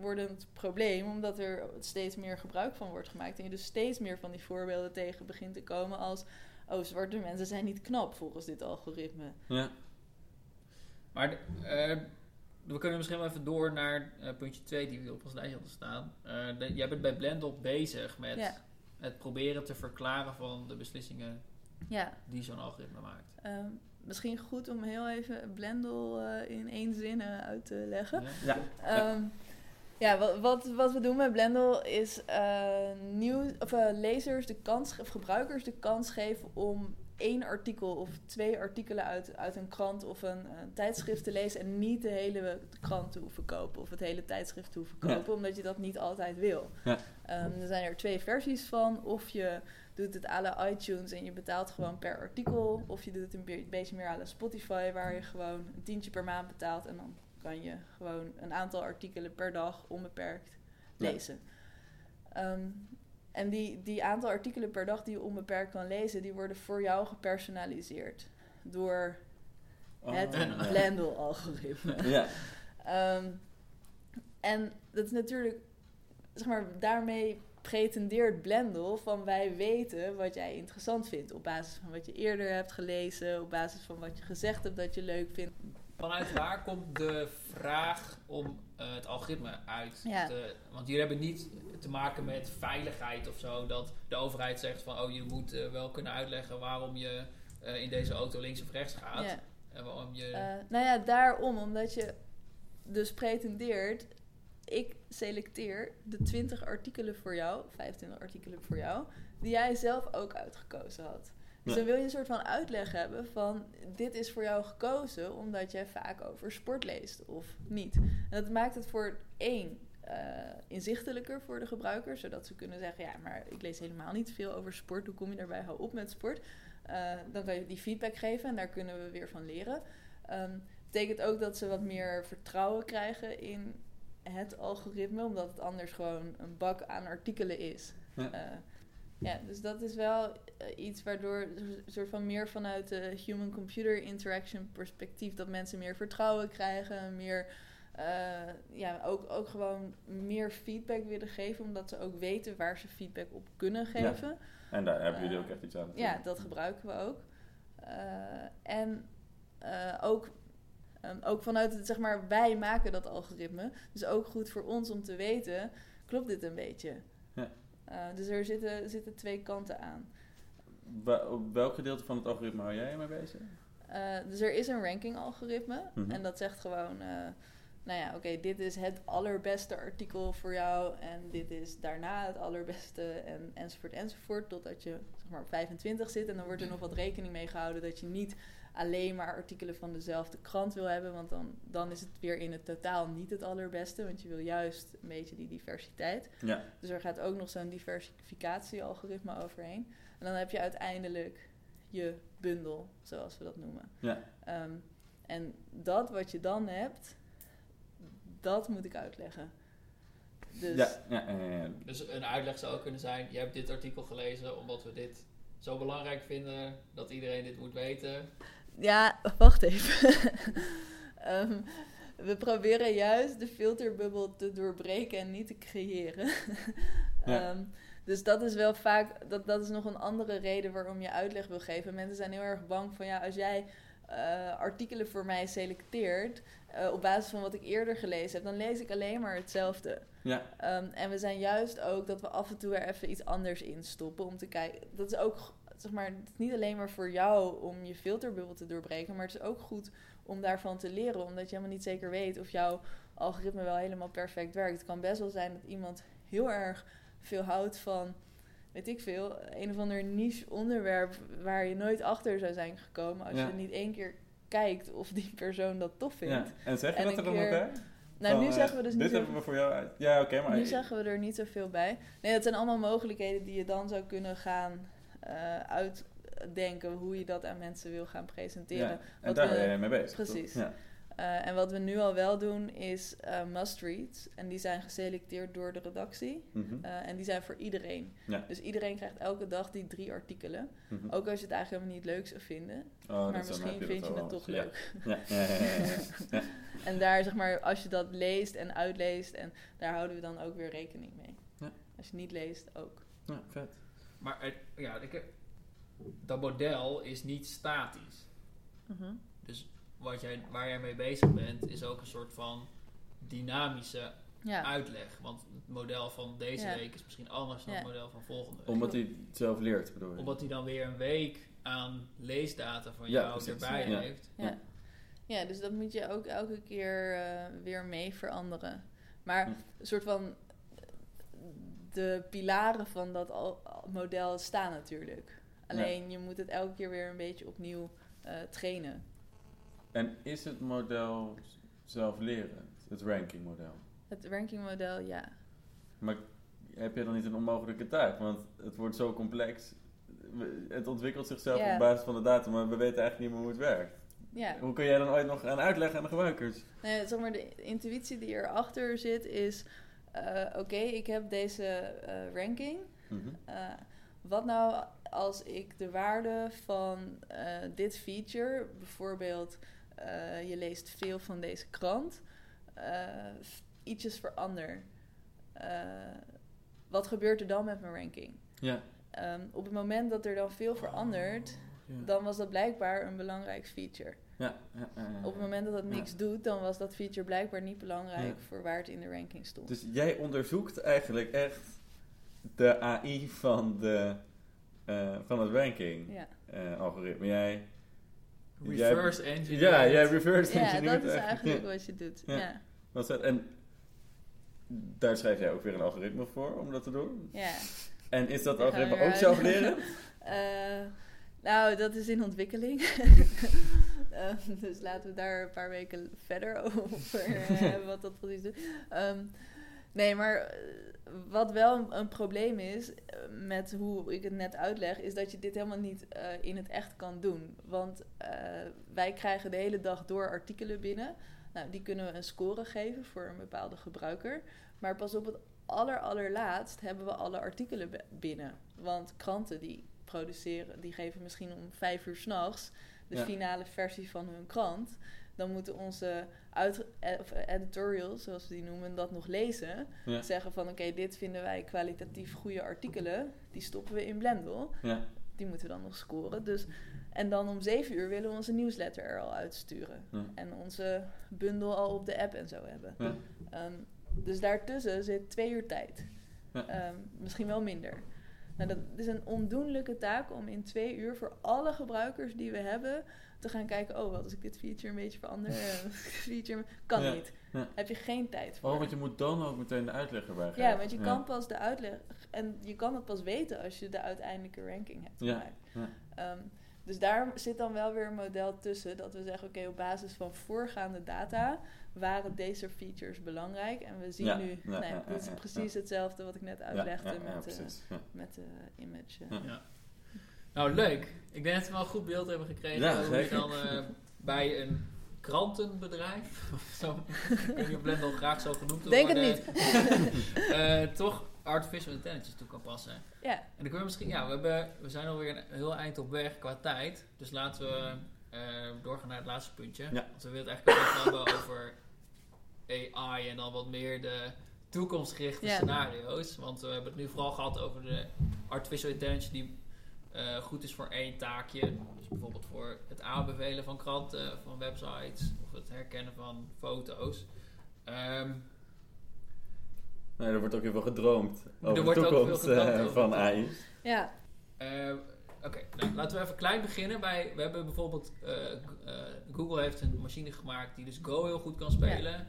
wordend probleem, omdat er steeds meer gebruik van wordt gemaakt. En je dus steeds meer van die voorbeelden tegen begint te komen als... oh, zwarte mensen zijn niet knap volgens dit algoritme. Ja. Maar de- eh, we kunnen misschien wel even door naar eh, puntje 2 die we op ons lijstje hadden staan. Eh, de- jij bent bij Blendel bezig met Ja. het proberen te verklaren van de beslissingen Ja, die zo'n algoritme maakt. Ehm, misschien goed om heel even Blendel in één zin uit te leggen. Ja? Ja. Ehm, ja, wat, wat, wat we doen met Blendel is eh, nieuw, of, eh, lezers de kans, of gebruikers de kans geven om één artikel of twee artikelen uit, uit een krant of een, tijdschrift te lezen en niet de hele krant te hoeven kopen of het hele tijdschrift te hoeven Ja. kopen, omdat je dat niet altijd wil. Ja. Ehm, er zijn er twee versies van. Of je doet het à la iTunes en je betaalt gewoon per artikel. Of je doet het een be- beetje meer à la Spotify, waar je gewoon een tientje per maand betaalt. En dan kan je gewoon een aantal artikelen per dag onbeperkt Ja. lezen. Ehm, en die, die aantal artikelen per dag die je onbeperkt kan lezen, die worden voor jou gepersonaliseerd. Door het Oh, ja. Blendel-algoritme. Ja. Ehm, en dat is natuurlijk, zeg maar, daarmee pretendeert Blendel van wij weten wat jij interessant vindt. Op basis van wat je eerder hebt gelezen, op basis van wat je gezegd hebt dat je leuk vindt. Vanuit waar komt de vraag om eh, het algoritme uit Ja. te... Want jullie hebben niet te maken met veiligheid of zo. Dat de overheid zegt van... Oh, je moet eh, wel kunnen uitleggen waarom je eh, in deze auto links of rechts gaat. Ja, En waarom je... Nou ja, daarom, omdat je dus pretendeert, ik selecteer de 20 artikelen voor jou, 25 artikelen voor jou, die jij zelf ook uitgekozen had. Dus dan wil je een soort van uitleg hebben van dit is voor jou gekozen omdat jij vaak over sport leest of niet. En dat maakt het voor één eh, inzichtelijker voor de gebruiker, zodat ze kunnen zeggen ja, maar ik lees helemaal niet veel over sport. Hoe kom je daarbij? Hou op met sport. Eh, dan kan je die feedback geven en daar kunnen we weer van leren. Ehm betekent ook dat ze wat meer vertrouwen krijgen in het algoritme, omdat het anders gewoon een bak aan artikelen is. Ja. Eh, ja, dus dat is wel eh, iets waardoor een soort van meer vanuit de human-computer interaction perspectief dat mensen meer vertrouwen krijgen, meer eh, ja, ook, ook gewoon meer feedback willen geven, omdat ze ook weten waar ze feedback op kunnen Ja. geven. En daar hebben jullie Eh, ook echt iets aan. Ja, dat gebruiken we ook. En ook, ehm, ook vanuit het, zeg maar, wij maken dat algoritme. Dus ook goed voor ons om te weten, klopt dit een beetje? Eh, dus er zitten, zitten twee kanten aan. Wa- op welk gedeelte van het algoritme hou jij je mee bezig? Eh, dus er is een ranking algoritme. Mhm. En dat zegt gewoon, eh, nou ja, oké, dit is het allerbeste artikel voor jou. En dit is daarna het allerbeste en, enzovoort enzovoort. Totdat je zeg maar op 25 zit. En dan wordt er nog wat rekening mee gehouden dat je niet alleen maar artikelen van dezelfde krant wil hebben. Want dan, dan is het weer in het totaal niet het allerbeste. Want je wil juist een beetje die diversiteit. Ja. Dus er gaat ook nog zo'n diversificatie-algoritme overheen. En dan heb je uiteindelijk je bundel, zoals we dat noemen. Ja. Ehm, en dat wat je dan hebt, dat moet ik uitleggen. Dus Ja, ja, ja, ja, ja. Dus een uitleg zou ook kunnen zijn: je hebt dit artikel gelezen omdat we dit zo belangrijk vinden dat iedereen dit moet weten. Ja, wacht even. Ehm, we proberen juist de filterbubbel te doorbreken en niet te creëren. Ja. Ehm, dus dat is wel vaak, dat, dat is nog een andere reden waarom je uitleg wil geven. Mensen zijn heel erg bang van ja, als jij eh, artikelen voor mij selecteert eh, op basis van wat ik eerder gelezen heb, dan lees ik alleen maar hetzelfde. Ja, Ehm, en we zijn juist ook dat we af en toe er even iets anders in stoppen om te kijken. Dat is ook, zeg maar, het is niet alleen maar voor jou om je filterbubbel te doorbreken, maar het is ook goed om daarvan te leren, omdat je helemaal niet zeker weet of jouw algoritme wel helemaal perfect werkt. Het kan best wel zijn dat iemand heel erg veel houdt van, weet ik veel, een of ander niche onderwerp waar je nooit achter zou zijn gekomen als Ja. je niet één keer kijkt of die persoon dat tof vindt. ja. En zeg je En dat er dan ook bij? Nou, nu eh, zeggen we dus niet Dit hebben we voor jou uit. Ja, oké, maar... nu zeggen we er niet zoveel bij. Nee, dat zijn allemaal mogelijkheden die je dan zou kunnen gaan eh, uitdenken hoe je dat aan mensen wil gaan presenteren. Ja, en Wat daar ben je mee bezig. precies. Ja. Eh, en wat we nu al wel doen is eh must-reads. En die zijn geselecteerd door de redactie. Mhm. En die zijn voor iedereen. Ja. Dus iedereen krijgt elke dag die drie artikelen. Mhm. Ook als je het eigenlijk helemaal niet leuk zou vinden. Oh, dat maar misschien vind je het toch eens. leuk. Ja, ja, ja, ja, ja, ja. En daar, zeg maar, als je dat leest en uitleest, en daar houden we dan ook weer rekening mee. Ja. Als je niet leest, ook. Ja, vet. Maar het, ja, ik, heb- dat model is niet statisch. Dus wat jij, waar jij mee bezig bent, is ook een soort van dynamische Ja, uitleg. Want het model van deze Ja. week is misschien anders dan Ja. het model van volgende week. Omdat hij het zelf leert, bedoel je? Omdat hij dan weer een week aan leesdata van Ja, jou precies. erbij Ja. heeft. ja. ja, dus dat moet je ook elke keer eh, weer mee veranderen. Maar Hm. een soort van... De pilaren van dat al- model staan natuurlijk. Alleen je moet het elke keer weer een beetje opnieuw eh, trainen. En is het model zelflerend? Het rankingmodel? Het rankingmodel, ja. Maar heb je dan niet een onmogelijke taak? Want het wordt zo complex. Het ontwikkelt zichzelf op basis van de data, maar we weten eigenlijk niet meer hoe het werkt. Ja, Hoe kun jij dan ooit nog gaan uitleggen aan de gebruikers? Nee, zeg maar, de intuïtie die erachter zit is... eh, Oké, ik heb deze eh, ranking. Mhm. Eh, wat nou als ik de waarde van eh, dit feature... bijvoorbeeld, eh, je leest veel van deze krant... ietsjes verander. Wat gebeurt er dan met mijn ranking? Ja. Ehm, op het moment dat er dan veel verandert... Ja. dan was dat blijkbaar een belangrijk feature. Ja, ja, ja, ja. Op het moment dat het niks doet, dan was dat feature blijkbaar niet belangrijk voor waar het in de ranking stond. Dus jij onderzoekt eigenlijk echt de AI van, de, eh, van het ranking ja. eh, algoritme. Jij Reverse engine. Ja, jij reverse Ja, engineert dat is eigenlijk. Ja. wat je doet. Ja. Ja. Wat is dat? En daar schrijf jij ook weer een algoritme voor om dat te doen. ja. En is dat algoritme ook uit. zelf leren? Eh, nou, dat is in ontwikkeling. Dus laten we daar een paar weken verder over hebben wat dat precies doet. Ehm, nee, maar eh, wat wel een, een probleem is eh, met hoe ik het net uitleg, is dat je dit helemaal niet eh, in het echt kan doen. Want wij krijgen de hele dag door artikelen binnen. Nou, die kunnen we een score geven voor een bepaalde gebruiker. Maar pas op het aller, allerlaatst hebben we alle artikelen binnen. Want kranten die produceren, die geven misschien om vijf uur s'nachts de Ja. finale versie van hun krant. Dan moeten onze uit, eh, of editorials, zoals we die noemen, dat nog lezen. Ja. Zeggen van oké, dit vinden wij kwalitatief goede artikelen. Die stoppen we in Blendel. Ja. Die moeten we dan nog scoren. Dus, en dan om zeven uur willen we onze nieuwsletter er al uitsturen. Ja. En onze bundel al op de app en zo hebben. Ja. Ehm, dus daartussen zit twee uur tijd. Ja. Ehm, misschien wel minder. Nou, dat is een ondoenlijke taak om in twee uur voor alle gebruikers die we hebben te gaan kijken. Oh, wat als ik dit feature een beetje verander? eh, feature kan Ja. niet. Ja. Heb je geen tijd voor. Oh, want je moet dan ook meteen de uitleg erbij geven. ja, want je kan pas de uitleg en je kan het pas weten als je de uiteindelijke ranking hebt Ja. gemaakt. Ja. Ehm, dus daar zit dan wel weer een model tussen dat we zeggen: oké, op basis van voorgaande data waren deze features belangrijk. En we zien Ja, nu, ja, nou, ja, ja, dit is ja, precies hetzelfde wat ik net uitlegde ja, ja, met, eh, precies. Ja. met de image. eh. Nou, leuk. Ik denk dat we wel een goed beeld hebben gekregen Ja, hoe je dan eh, bij een krantenbedrijf, of zo, ik weet niet of Blendel graag zo genoemd wil Denk het niet. eh, toch artificial intelligence toe kan passen. ja, En dan kunnen we misschien, ja, we, hebben, we zijn alweer een heel eind op weg qua tijd. Dus laten we eh, doorgaan naar het laatste puntje. Ja. Want we willen het eigenlijk ook even hebben over AI en dan wat meer de toekomstgerichte Ja. scenario's. Want we hebben het nu vooral gehad over de artificial intelligence die eh, goed is voor één taakje. Dus bijvoorbeeld voor het aanbevelen van kranten, van websites of het herkennen van foto's. Ehm, Nee, er wordt ook heel veel gedroomd over wordt de ook veel toekomst gedroomd eh, over van AI. ja, Eh, Oké, nou, laten we even klein beginnen. Bij, we hebben bijvoorbeeld, eh, eh, Google heeft een machine gemaakt die dus Go heel goed kan spelen.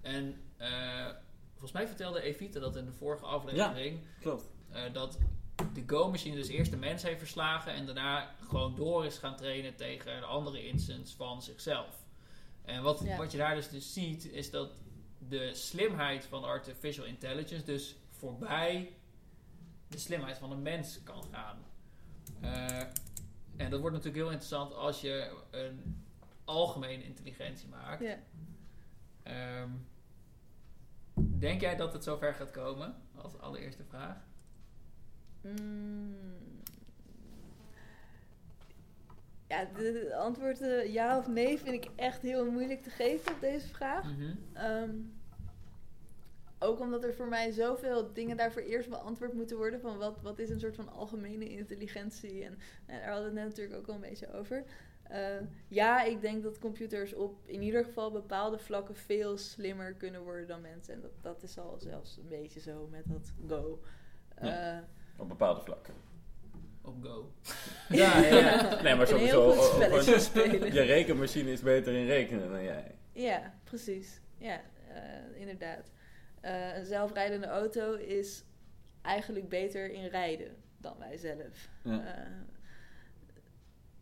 En eh, volgens mij vertelde Evita dat in de vorige aflevering, Klopt. eh, dat de Go-machine dus eerst de mens heeft verslagen en daarna gewoon door is gaan trainen tegen de andere instance van zichzelf. En wat, Ja. wat je daar dus, dus ziet, is dat de slimheid van artificial intelligence dus voorbij de slimheid van een mens kan gaan. Eh, en dat wordt natuurlijk heel interessant als je een algemene intelligentie maakt. ja. Ehm, denk jij dat het zover gaat komen? Als allereerste vraag. Mm. Ja, de, antwoord eh, ja of nee vind ik echt heel moeilijk te geven op deze vraag. Mhm. Ehm, ook omdat er voor mij zoveel dingen daarvoor eerst beantwoord moeten worden. Van wat, wat is een soort van algemene intelligentie? En, en daar hadden we het net natuurlijk ook al een beetje over. Eh, ja, ik denk dat computers op in ieder geval bepaalde vlakken veel slimmer kunnen worden dan mensen. En dat, dat is al zelfs een beetje zo met dat Go. Ja. Op bepaalde vlakken. Op Go. Ja, ja, ja. Nee, maar Een heel sowieso. goed oh, oh, spelen. Je rekenmachine is beter in rekenen dan jij. Ja, precies. Ja, eh, inderdaad. Eh, een zelfrijdende auto is eigenlijk beter in rijden dan wij zelf. Ja. Eh,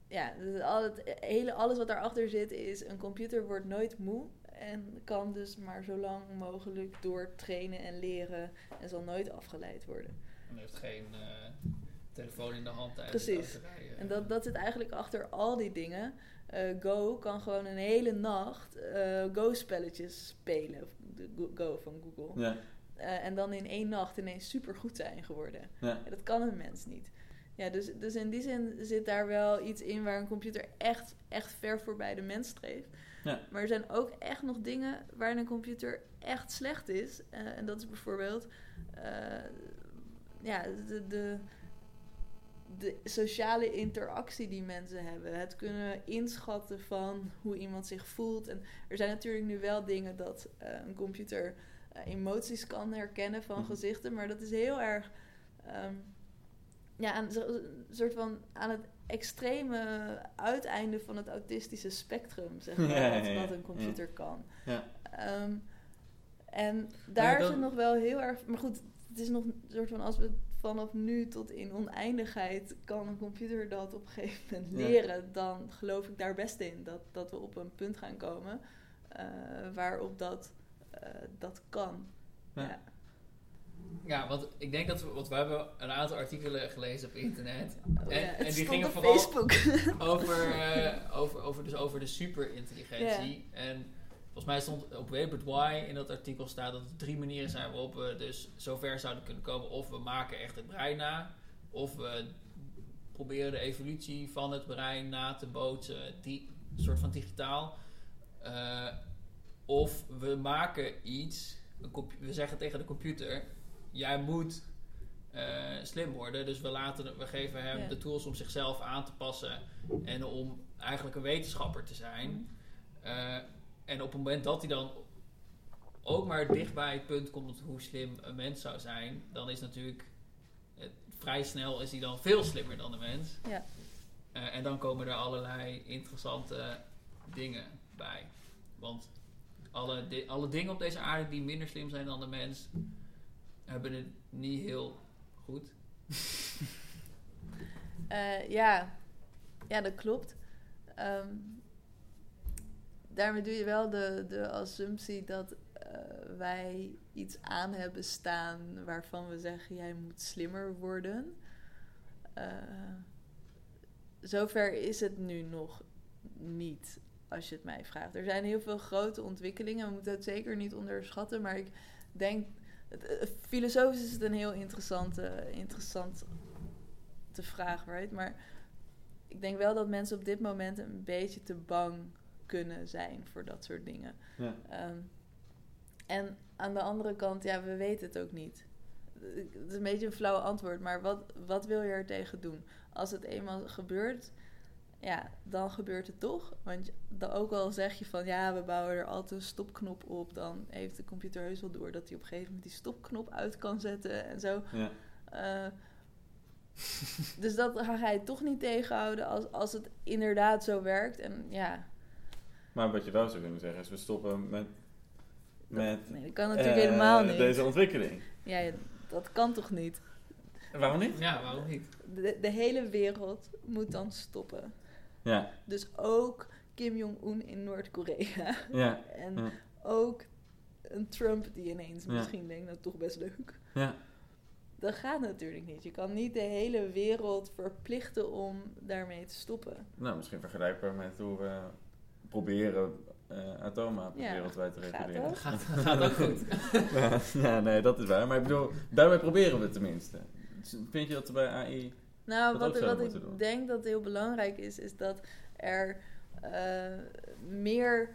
ja, dus al het hele, alles wat daarachter zit is... een computer wordt nooit moe... en kan dus maar zo lang mogelijk doortrainen en leren... en zal nooit afgeleid worden. En heeft geen eh, telefoon in de hand tijdens Precies. het autorijden. En dat, dat zit eigenlijk achter al die dingen. Eh, Go kan gewoon een hele nacht eh, Go-spelletjes spelen. De Go- van Google. Ja, Eh, en dan in één nacht ineens supergoed zijn geworden. ja. Ja, dat kan een mens niet. Ja, dus, dus in die zin zit daar wel iets in waar een computer echt, echt ver voorbij de mens streeft. Ja. Maar er zijn ook echt nog dingen waarin een computer echt slecht is. Eh, en dat is bijvoorbeeld eh, ja, de, de, de sociale interactie die mensen hebben. Het kunnen inschatten van hoe iemand zich voelt. En er zijn natuurlijk nu wel dingen dat eh, een computer eh, emoties kan herkennen van Mhm. gezichten. Maar dat is heel erg. ehm, ja, aan, een soort van aan het extreme uiteinde van het autistische spectrum, zeg maar, Ja, ja, wat, ja, wat een computer kan. Ja. Ehm, en daar is het nog wel heel erg. Maar goed, het is nog een soort van als we vanaf nu tot in oneindigheid kan een computer dat op een gegeven moment Ja. leren, dan geloof ik daar best in dat, dat we op een punt gaan komen eh, waarop dat, eh, dat kan. Ja. Ja. Ja, want ik denk dat we, want we hebben een aantal artikelen gelezen op internet Oh En- ja, en het die gingen op vooral- Facebook. over, eh, over, over, dus over de superintelligentie. En volgens mij stond op Webert Why in dat artikel staat dat er drie manieren zijn waarop we dus zover zouden kunnen komen. Of we maken echt het brein na, of we proberen de evolutie van het brein na te bootsen, die soort van digitaal. Eh, of we maken iets, we zeggen tegen de computer, jij moet eh, slim worden. Dus we, laten, we geven hem Ja. de tools om zichzelf aan te passen en om eigenlijk een wetenschapper te zijn. Eh, en op het moment dat hij dan ook maar dicht bij het punt komt hoe slim een mens zou zijn, dan is natuurlijk eh, vrij snel is hij dan veel slimmer dan de mens. Ja. Eh, en dan komen er allerlei interessante dingen bij. Want alle, di- alle dingen op deze aarde die minder slim zijn dan de mens, hebben het niet heel goed. Eh, ja. ja, dat klopt. Ehm, daarmee doe je wel de, de assumptie dat eh, wij iets aan hebben staan waarvan we zeggen jij moet slimmer worden. Eh, zover is het nu nog niet, als je het mij vraagt. Er zijn heel veel grote ontwikkelingen, we moeten het zeker niet onderschatten, maar ik denk, eh, filosofisch is het een heel interessante, interessant te vraag, right? Maar ik denk wel dat mensen op dit moment een beetje te bang kunnen zijn voor dat soort dingen. Ja. Ehm, en aan de andere kant, ja, we weten het ook niet. Het is een beetje een flauw antwoord, maar wat, wat wil je er tegen doen? Als het eenmaal gebeurt, ja, dan gebeurt het toch. Want dan ook al zeg je van ja, we bouwen er altijd een stopknop op, dan heeft de computer heus wel door dat hij op een gegeven moment die stopknop uit kan zetten en zo. Ja. Eh, dus dat ga je toch niet tegenhouden als, als het inderdaad zo werkt. En ja, Maar wat je wel zou kunnen zeggen is, we stoppen met, met nee, dat kan natuurlijk eh, helemaal niet. deze ontwikkeling. Ja, ja, dat kan toch niet? Waarom niet? Ja, waarom niet? De, de hele wereld moet dan stoppen. Ja, Dus ook Kim Jong-un in Noord-Korea. ja, En ja. ook een Trump die ineens Ja. misschien denkt, nou toch best leuk. ja. Dat gaat natuurlijk niet. Je kan niet de hele wereld verplichten om daarmee te stoppen. Nou, misschien vergelijkbaar met hoe we proberen eh atoomwapens Ja, wereldwijd te reguleren. ook. Gaat, gaat ook goed. ja, nee, dat is waar. Maar ik bedoel, daarbij proberen we het tenminste. Vind je dat we bij AI... Nou, Wat wat, ook wat zouden ik doen. denk dat heel belangrijk is, is dat er eh, meer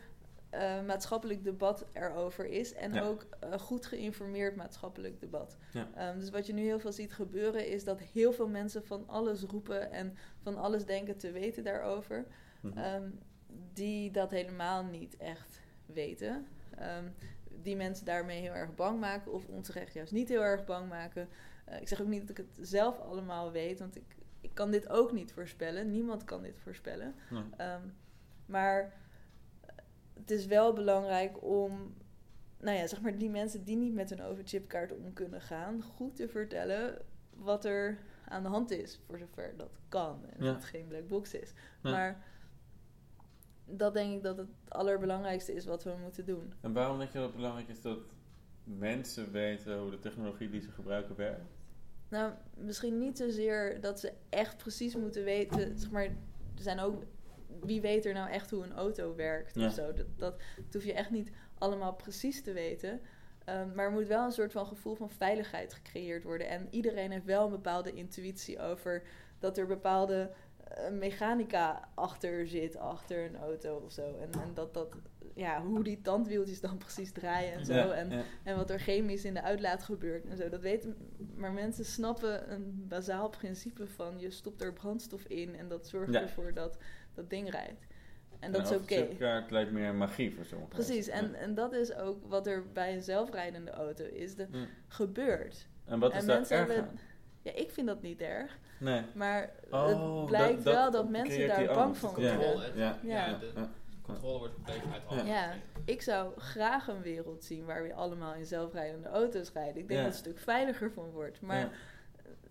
eh, maatschappelijk debat erover is. En Ja. ook eh, goed geïnformeerd maatschappelijk debat. Ja. Ehm, dus wat je nu heel veel ziet gebeuren, is dat heel veel mensen van alles roepen en van alles denken te weten daarover. Mhm. Ehm, die dat helemaal niet echt weten. Ehm, die mensen daarmee heel erg bang maken of onterecht juist niet heel erg bang maken. Eh, ik zeg ook niet dat ik het zelf allemaal weet, want ik, ik kan dit ook niet voorspellen. Niemand kan dit voorspellen. Nee. Ehm, maar het is wel belangrijk om, nou ja, zeg maar die mensen die niet met hun overchipkaart om kunnen gaan, goed te vertellen wat er aan de hand is, voor zover dat kan. En Ja. dat het geen black box is. Maar dat denk ik dat het allerbelangrijkste is wat we moeten doen. En waarom denk je dat het belangrijk is dat mensen weten hoe de technologie die ze gebruiken werkt? Nou, misschien niet zozeer dat ze echt precies moeten weten. Zeg maar, er zijn ook. Wie weet er nou echt hoe een auto werkt Ja. of zo? Dat, dat, dat hoef je echt niet allemaal precies te weten. Ehm, maar er moet wel een soort van gevoel van veiligheid gecreëerd worden. En iedereen heeft wel een bepaalde intuïtie over dat er bepaalde eh, mechanica achter zit, achter een auto of zo. En, en dat dat, ja, hoe die tandwieltjes dan precies draaien en zo. Ja, en, ja. en wat er chemisch in de uitlaat gebeurt en zo. Dat weten, maar mensen snappen een bazaal principe van je stopt er brandstof in en dat zorgt Ja. ervoor dat dat ding rijdt. En dat is Een oké. overchipkaart lijkt meer magie voor sommigen. Precies, en, en dat is ook wat er bij een zelfrijdende auto is. De, gebeurt. En wat is en daar mensen erg hebben- aan? Ja, ik vind dat niet erg. Nee. Maar Oh, het blijkt dat- dat wel dat mensen daar bang van Ja. worden. Controle. Ja. Ja. Ja, de Ja. controle wordt beetje uit de hand. Ja, ik zou graag een wereld zien waar we allemaal in zelfrijdende auto's rijden. Ik denk Ja. dat het een stuk veiliger van wordt. Maar Ja.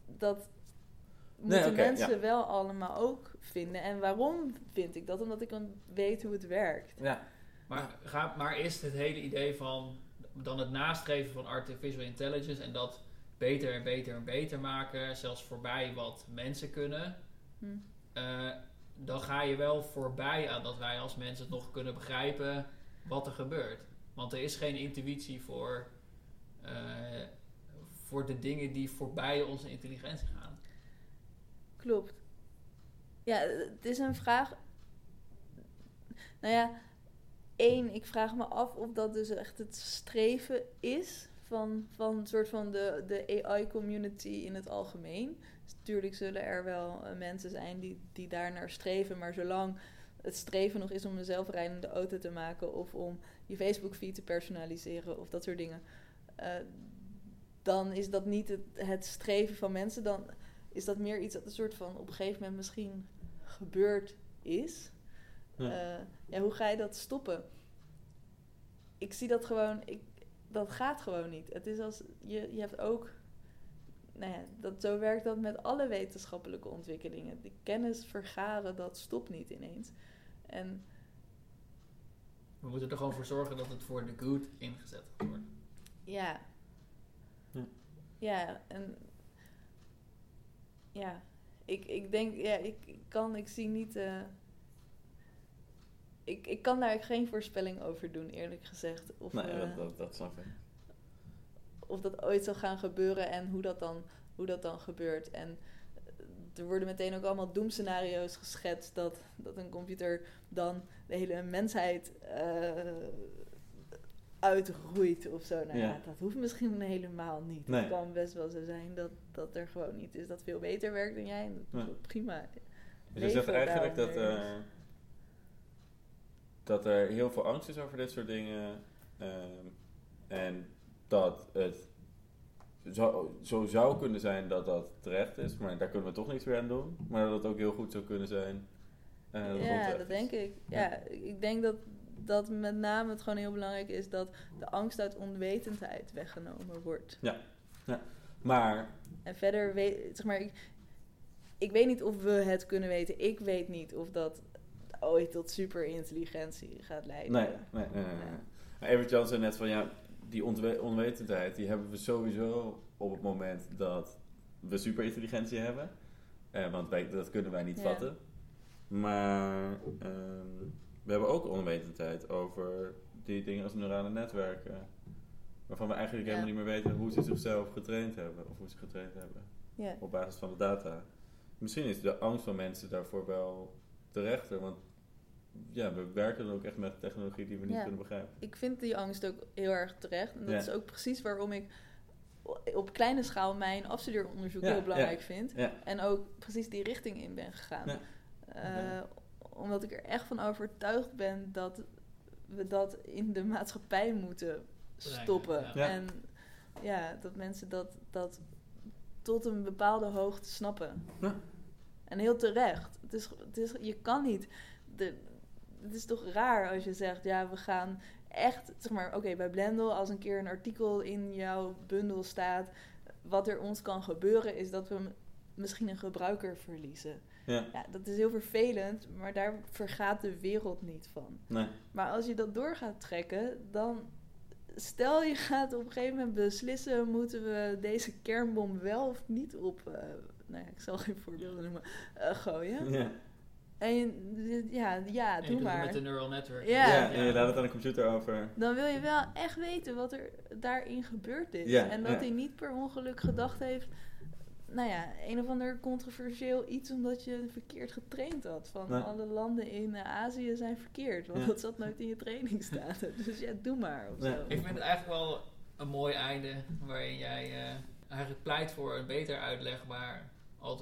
dat Nee, moeten mensen ja. wel allemaal ook vinden. En waarom vind ik dat? Omdat ik dan weet hoe het werkt. Ja. Maar, ga, maar is het hele idee van dan het nastreven van artificial intelligence en dat beter en beter en beter maken, zelfs voorbij wat mensen kunnen, Hm. eh, dan ga je wel voorbij aan dat wij als mensen het nog kunnen begrijpen wat er gebeurt. Want er is geen intuïtie voor, eh, voor de dingen die voorbij onze intelligentie gaan. Klopt. Ja, het is een vraag. Nou ja, één, ik vraag me af of dat dus echt het streven is van, van een soort van de, de AI-community in het algemeen. Dus natuurlijk zullen er wel eh, mensen zijn die, die daar naar streven, maar zolang het streven nog is om een zelfrijdende auto te maken of om je Facebook-feed te personaliseren of dat soort dingen, eh, dan is dat niet het, het streven van mensen. Dan is dat meer iets dat een soort van op een gegeven moment misschien gebeurd is. Ja. Eh, ja, hoe ga je dat stoppen? Ik zie dat gewoon, ik, dat gaat gewoon niet. Het is als, je, je hebt ook, nou ja, dat, zo werkt dat met alle wetenschappelijke ontwikkelingen. De kennis vergaren, dat stopt niet ineens. En We moeten er gewoon voor zorgen dat het voor de good ingezet wordt. ja, Ja. ja, en ja, ik, ik denk, ja, ik, ik kan, ik zie niet, eh, ik, ik kan daar geen voorspelling over doen, eerlijk gezegd. Of, Nee, eh, dat, dat, dat snap ik. of dat ooit zal gaan gebeuren en hoe dat dan, hoe dat dan gebeurt. En er worden meteen ook allemaal doemscenario's geschetst dat, dat een computer dan de hele mensheid eh, uitroeit of zo. Nou ja. Ja. dat hoeft misschien helemaal niet. Nee. Het kan best wel zo zijn dat, dat er gewoon niet is dat veel beter werkt dan jij. En dat Ja. prima. Dus je zegt eigenlijk dat. Dat er heel veel angst is over dit soort dingen. ehm, en dat het zo, zo zou kunnen zijn dat dat terecht is, maar daar kunnen we toch niks meer aan doen. Maar dat het ook heel goed zou kunnen zijn. eh, dat ja, dat denk ik. Ja, ik denk dat, dat met name het gewoon heel belangrijk is dat de angst uit onwetendheid weggenomen wordt. Maar, En verder weet, zeg maar, ik, ik weet niet of we het kunnen weten. Ik weet niet of dat ooit tot superintelligentie gaat leiden. nee, nee, nee. nee, nee. Maar Evert Jan zei net van ja, die onwetendheid, die hebben we sowieso op het moment dat we superintelligentie hebben. Eh, want wij, dat kunnen wij niet Ja. vatten. Maar ehm, we hebben ook onwetendheid over die dingen als neurale netwerken. Waarvan we eigenlijk Ja. helemaal niet meer weten hoe ze zichzelf getraind hebben. Of hoe ze getraind hebben. Ja. Op basis van de data. Misschien is de angst van mensen daarvoor wel terechter. Want ja, we werken dan ook echt met technologie die we niet Ja. kunnen begrijpen. Ik vind die angst ook heel erg terecht. En dat Ja. is ook precies waarom ik op kleine schaal mijn afstudeeronderzoek Ja, heel belangrijk ja. vind. Ja, En ook precies die richting in ben gegaan. Ja. Eh, Omdat ik er echt van overtuigd ben dat we dat in de maatschappij moeten stoppen. En ja, dat mensen dat, dat tot een bepaalde hoogte snappen. Ja. En heel terecht. Het is, het is, je kan niet. De, het is toch raar als je zegt, ja, we gaan echt, zeg maar, oké, bij Blendel, als een keer een artikel in jouw bundel staat, wat er ons kan gebeuren, is dat we misschien een gebruiker verliezen. ja, Ja, dat is heel vervelend, maar daar vergaat de wereld niet van. nee. Maar als je dat door gaat trekken, dan stel je gaat op een gegeven moment beslissen: moeten we deze kernbom wel of niet op, eh, nou ja, ik zal geen voorbeelden noemen, eh, gooien. Ja. En ja, ja, doe maar. met de neural network. Ja. Ja, en je laat het aan de computer over. Dan wil je wel echt weten wat er daarin gebeurd is. Ja, en dat ja. hij niet per ongeluk gedacht heeft. Nou ja, een of ander controversieel iets omdat je verkeerd getraind had. Van alle landen in Azië zijn verkeerd. Want Ja. dat zat nooit in je trainingsdata. Dus ja, doe maar. Of Nee. zo. Ik vind het eigenlijk wel een mooi einde waarin jij eh, eigenlijk pleit voor een beter uitlegbaar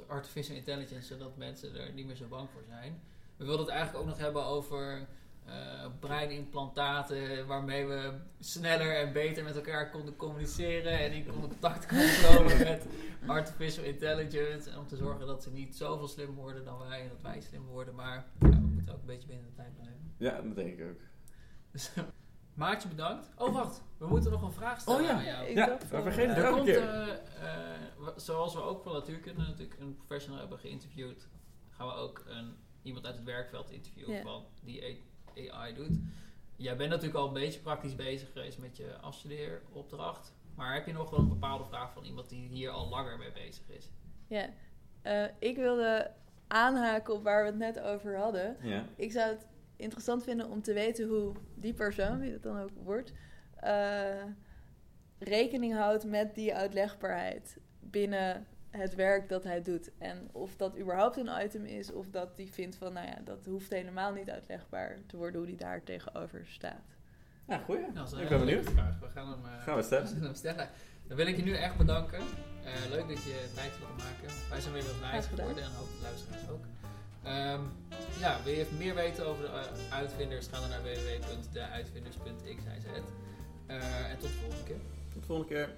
artificial intelligence, zodat mensen er niet meer zo bang voor zijn. We wilden het eigenlijk ook nog hebben over eh, breinimplantaten waarmee we sneller en beter met elkaar konden communiceren en in contact konden komen met artificial intelligence. En om te zorgen dat ze niet zoveel slimmer worden dan wij en dat wij slim worden. Maar ja, we moeten ook een beetje binnen de tijd blijven. Ja, dat denk ik ook. Dus, Maartje bedankt. Oh wacht, we moeten nog een vraag stellen Oh ja. aan jou. Ik Ja, dacht we van, vergeten het Er elke keer. eh, zoals we ook voor natuurkunde natuurlijk een professional hebben geïnterviewd, gaan we ook een, iemand uit het werkveld interviewen Ja. van die AI doet. Jij bent natuurlijk al een beetje praktisch bezig geweest met je afstudeeropdracht. Maar heb je nog wel een bepaalde vraag van iemand die hier al langer mee bezig is? Ja, Eh, ik wilde aanhaken op waar we het net over hadden. Ja. Ik zou het interessant vinden om te weten hoe die persoon, wie het dan ook wordt, eh, rekening houdt met die uitlegbaarheid binnen het werk dat hij doet. En of dat überhaupt een item is, of dat hij vindt van, nou ja, dat hoeft helemaal niet uitlegbaar te worden hoe die daar tegenover staat. Ja, goeie. Nou, dat ik ben benieuwd. We gaan hem, eh, Gaan we stellen. gaan hem stellen. Dan wil ik je nu echt bedanken. Eh, leuk dat je tijd wil maken. Wij zijn weer wat wijs geworden en hoop de luisteraars ook. Ehm, ja, wil je meer weten over de eh, uitvinders? Ga dan naar www.deuitvinders.xyz. Eh en tot de volgende keer. Tot de volgende keer.